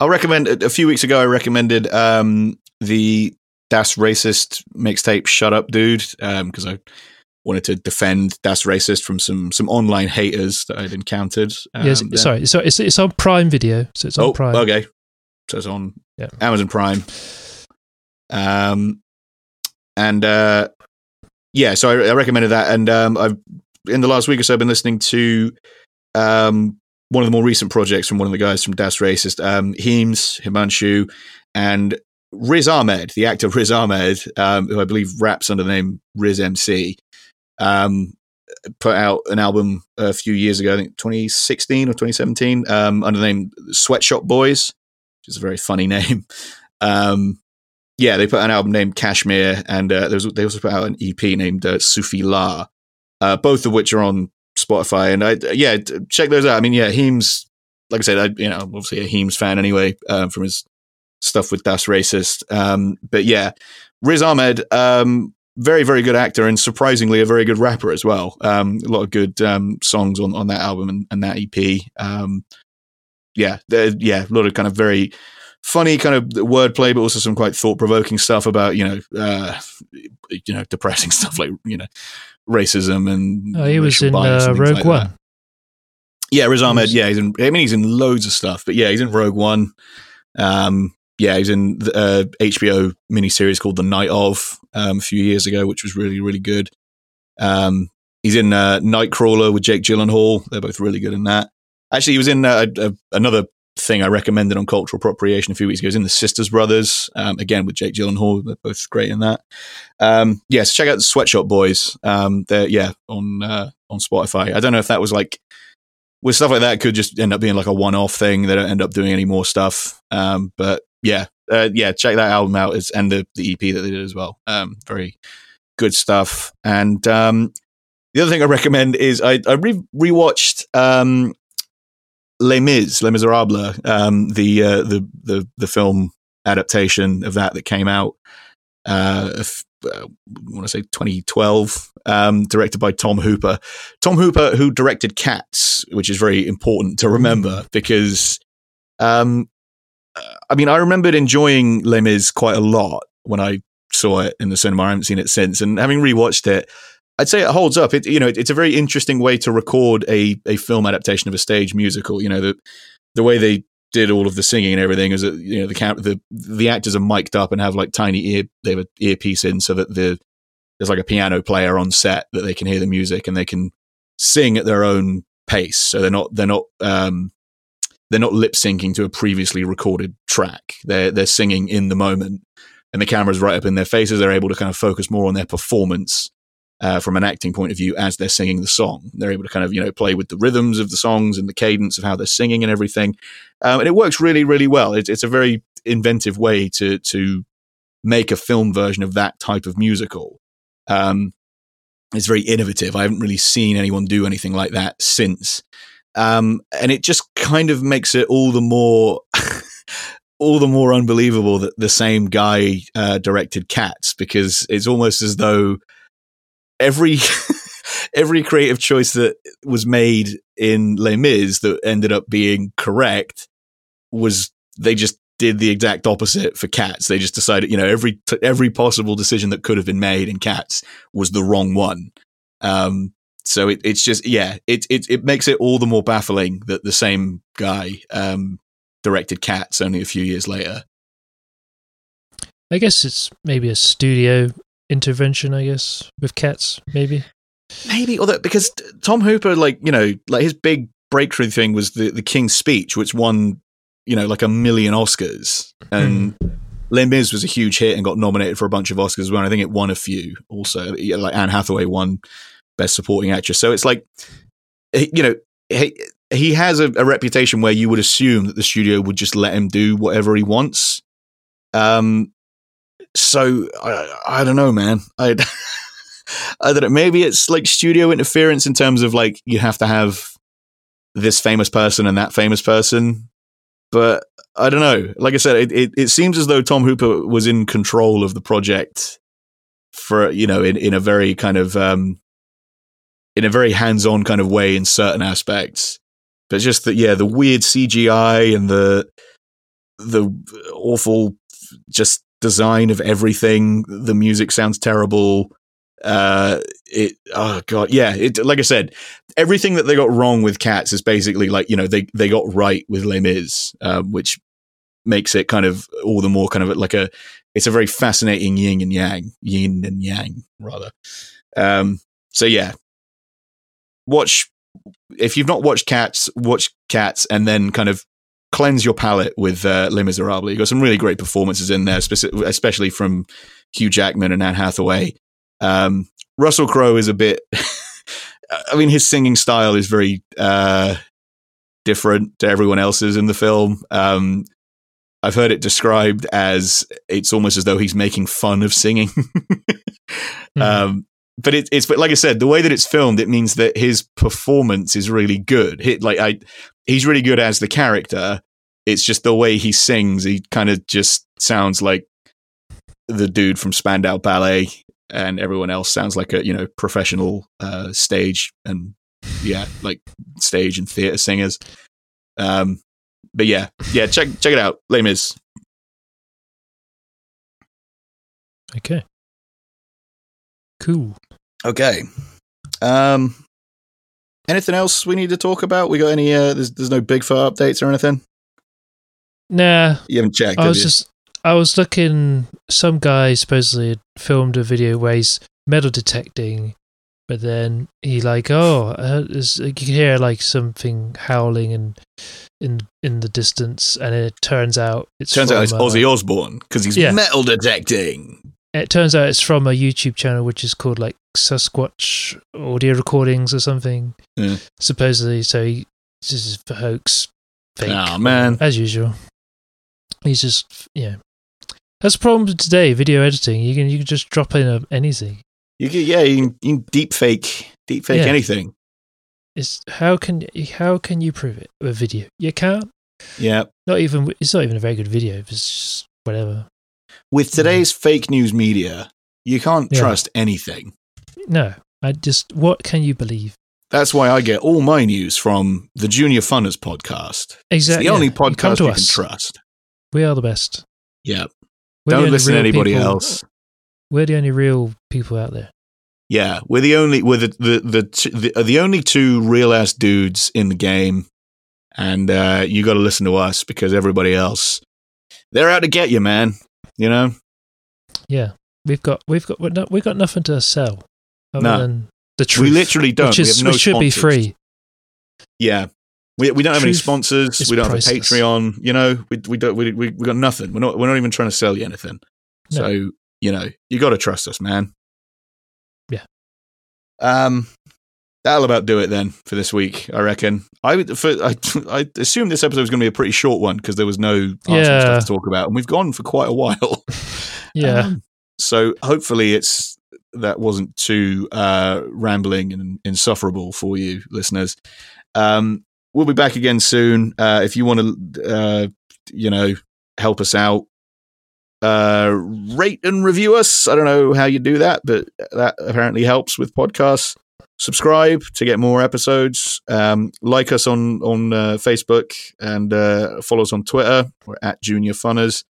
I'll recommend a few weeks ago. I recommended um, the Das Racist mixtape "Shut Up, Dude" because I wanted to defend Das Racist from some some online haters that I'd encountered. I, yes, um, there. sorry. So it's it's on Prime Video. So it's on Oh, Prime. okay. So it's on Yeah. Amazon Prime. Um, and uh, yeah, so I, I recommended that, and um, I've in the last week or so I've been listening to um one of the more recent projects from one of the guys from Das Racist, um, Heems, Himanshu, and Riz Ahmed, the actor Riz Ahmed, um, who I believe raps under the name Riz MC, um, put out an album a few years ago, I think 2016 or 2017, um, under the name Swet Shop Boys, which is a very funny name. Um, yeah, they put out an album named Cashmere, and uh, was, they also put out an EP named uh, Sufi La, uh, both of which are on Spotify. And I, yeah, check those out. I mean, yeah, Heems, like I said, I, you know, I'm obviously a Heems fan anyway um, from his stuff with Das Racist. Um, but yeah, Riz Ahmed, um, very, very good actor and surprisingly a very good rapper as well. Um, a lot of good um, songs on, on that album and, and that EP. Um, yeah, there- yeah, a lot of kind of very funny kind of wordplay, but also some quite thought provoking stuff about you know, uh, you know, depressing stuff like you know, racism and Oh, he was in uh, Rogue like One. that. Yeah, Riz Ahmed. Yeah, he's in. I mean, he's in loads of stuff, but yeah, he's in Rogue One. Um, yeah, he's in the uh, HBO miniseries called The Night of um, a few years ago, which was really really good. Um, he's in uh, Nightcrawler with Jake Gyllenhaal. They're both really good in that. Actually, he was in uh, a, another thing I recommended on cultural appropriation a few weeks ago. He was in The Sisters Brothers, um, again with Jake Gyllenhaal. They're both great in that. Um, yeah, so check out the Swet Shop Boys. Um, they're yeah on uh, on Spotify. I don't know if that was like with stuff like that, could just end up being like a one-off thing. They don't end up doing any more stuff. Um, but yeah, uh, yeah, check that album out. It's, and the the EP that they did as well. Um, very good stuff. And um, the other thing I recommend is I I re- rewatched um, Les Mis, Les Miserables, um, the uh, the the the film adaptation of that that came out. Uh, f- uh, I want to say 2012, um, directed by Tom Hooper. Tom Hooper, who directed Cats, which is very important to remember because, um, I mean, I remembered enjoying Les Mis quite a lot when I saw it in the cinema. I haven't seen it since, and having rewatched it, I'd say it holds up. It, you know, it's a very interesting way to record a a film adaptation of a stage musical. You know, the the way they did all of the singing and everything is that you know the the the actors are mic'd up and have like tiny ear they have an earpiece in so that the there's like a piano player on set that they can hear the music and they can sing at their own pace so they're not they're not um they're not lip syncing to a previously recorded track they're they're singing in the moment and the camera's right up in their faces they're able to kind of focus more on their performance uh, from an acting point of view as they're singing the song. They're able to kind of, you know, play with the rhythms of the songs and the cadence of how they're singing and everything. Um, and it works really, really well. It's, it's a very inventive way to, to make a film version of that type of musical. Um, it's very innovative. I haven't really seen anyone do anything like that since. Um, and it just kind of makes it all the more all the more unbelievable that the same guy uh, directed Cats because it's almost as though every every creative choice that was made in Les Mis that ended up being correct was they just did the exact opposite for cats. They just decided, you know, every every possible decision that could have been made in cats was the wrong one. Um, so it, it's just, yeah, it, it it makes it all the more baffling that the same guy um, directed Cats only a few years later. I guess it's maybe a studio intervention, I guess, with cats, maybe. Maybe, although because Tom Hooper, like you know, like his big breakthrough thing was the the King's Speech, which won you know like a million Oscars, and mm. Les Mis was a huge hit and got nominated for a bunch of Oscars as well. I think it won a few also. Like Anne Hathaway won Best Supporting Actress, so it's like you know he, he has a, a reputation where you would assume that the studio would just let him do whatever he wants. Um, so I, I don't know, man. I I don't know. Maybe it's like studio interference in terms of like you have to have this famous person and that famous person. But I don't know. Like I said, it, it, it seems as though Tom Hooper was in control of the project for you know in, in a very kind of um in a very hands on kind of way in certain aspects. But just that yeah, the weird CGI and the the awful just design of everything. The music sounds terrible. Uh, it oh god, yeah. It like I said, everything that they got wrong with Cats is basically like you know they they got right with Les Mis, uh, which makes it kind of all the more kind of like a it's a very fascinating yin and yang, yin and yang rather. Um, so yeah, watch if you've not watched Cats, watch Cats, and then kind of cleanse your palate with uh, Les Miserables. You've got some really great performances in there, especially from Hugh Jackman and Anne Hathaway. Um, Russell Crowe is a bit. I mean, his singing style is very uh, different to everyone else's in the film. Um, I've heard it described as it's almost as though he's making fun of singing. mm-hmm. um, but it, it's but like I said, the way that it's filmed, it means that his performance is really good. He, like I, he's really good as the character. It's just the way he sings. He kind of just sounds like the dude from Spandau Ballet, and everyone else sounds like a you know professional uh, stage and yeah, like stage and theater singers. Um, but yeah, yeah, check check it out, Les Mis. Okay. Cool. Okay. Um, anything else we need to talk about? We got any? Uh, there's there's no Big Fur updates or anything. Nah, you haven't checked. I was you? just I was looking. Some guy supposedly had filmed a video where he's metal detecting, but then he like, oh, uh, you can hear like something howling and in in the distance, and it turns out it's turns out it's Ozzy Osbourne because he's yeah. metal detecting it turns out it's from a YouTube channel which is called like Sasquatch Audio Recordings or something. Yeah. Supposedly, so he, This is for hoax, fake, Oh, man. as usual. He's just yeah. That's the problem today. Video editing. You can you can just drop in a, anything. You can, yeah, you can, you can deep fake, deep fake Yeah. anything. It's how can how can you prove it with video? You can't. Yeah. Not even. It's not even a very good video. It's just whatever. With today's fake news media, you can't Yeah. trust anything. No, I just. What can you believe? That's why I get all my news from the Junior Funners podcast. It's Exactly. the only yeah. Podcast to you, can trust. We are the best. Yeah. We're Don't listen to anybody people- else. We're the only real people out there. Yeah, we're the only we're the the the the, the only two real ass dudes in the game, and uh, you got to listen to us because everybody else they're out to get you, man. You know, Yeah, we've got we've got we've got nothing to sell other No. than the truth. we literally don't. which, we is, have no which should be free. Yeah, we we don't have any sponsors. We don't priceless. have a Patreon. You know, we we don't we we, we got nothing. We're not we're not even trying to sell you anything. No. So you know, you got to trust us, man. Yeah. Um, that'll about do it then for this week. I reckon. I would. For, I I assumed this episode was going to be a pretty short one because there was no Yeah. stuff to talk about, and we've gone for quite a while. Yeah, Um, so hopefully it's that wasn't too uh, rambling and insufferable for you listeners. Um, we'll be back again soon. Uh, if you want to, uh, you know, help us out, uh, rate and review us. I don't know how you do that, but that apparently helps with podcasts. Subscribe to get more episodes. Um, like us on on uh, Facebook and uh, follow us on Twitter. We're at Junior Funners.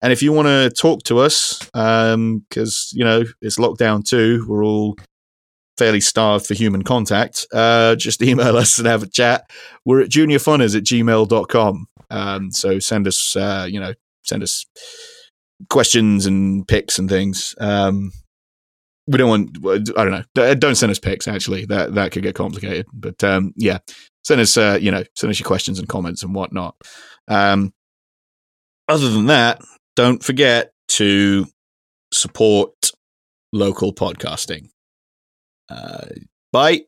And if you want to talk to us, because you know it's lockdown too, we're all fairly starved for human contact. Uh, just email us and have a chat. We're at juniorfunners at gmail.com. Um, so send us, uh, you know, send us questions and pics and things. Um, we don't want, I don't know, don't send us pics. Actually, that that could get complicated. But um, yeah, send us, uh, you know, send us your questions and comments and whatnot. Um, other than that, don't forget to support local podcasting. Uh, bye.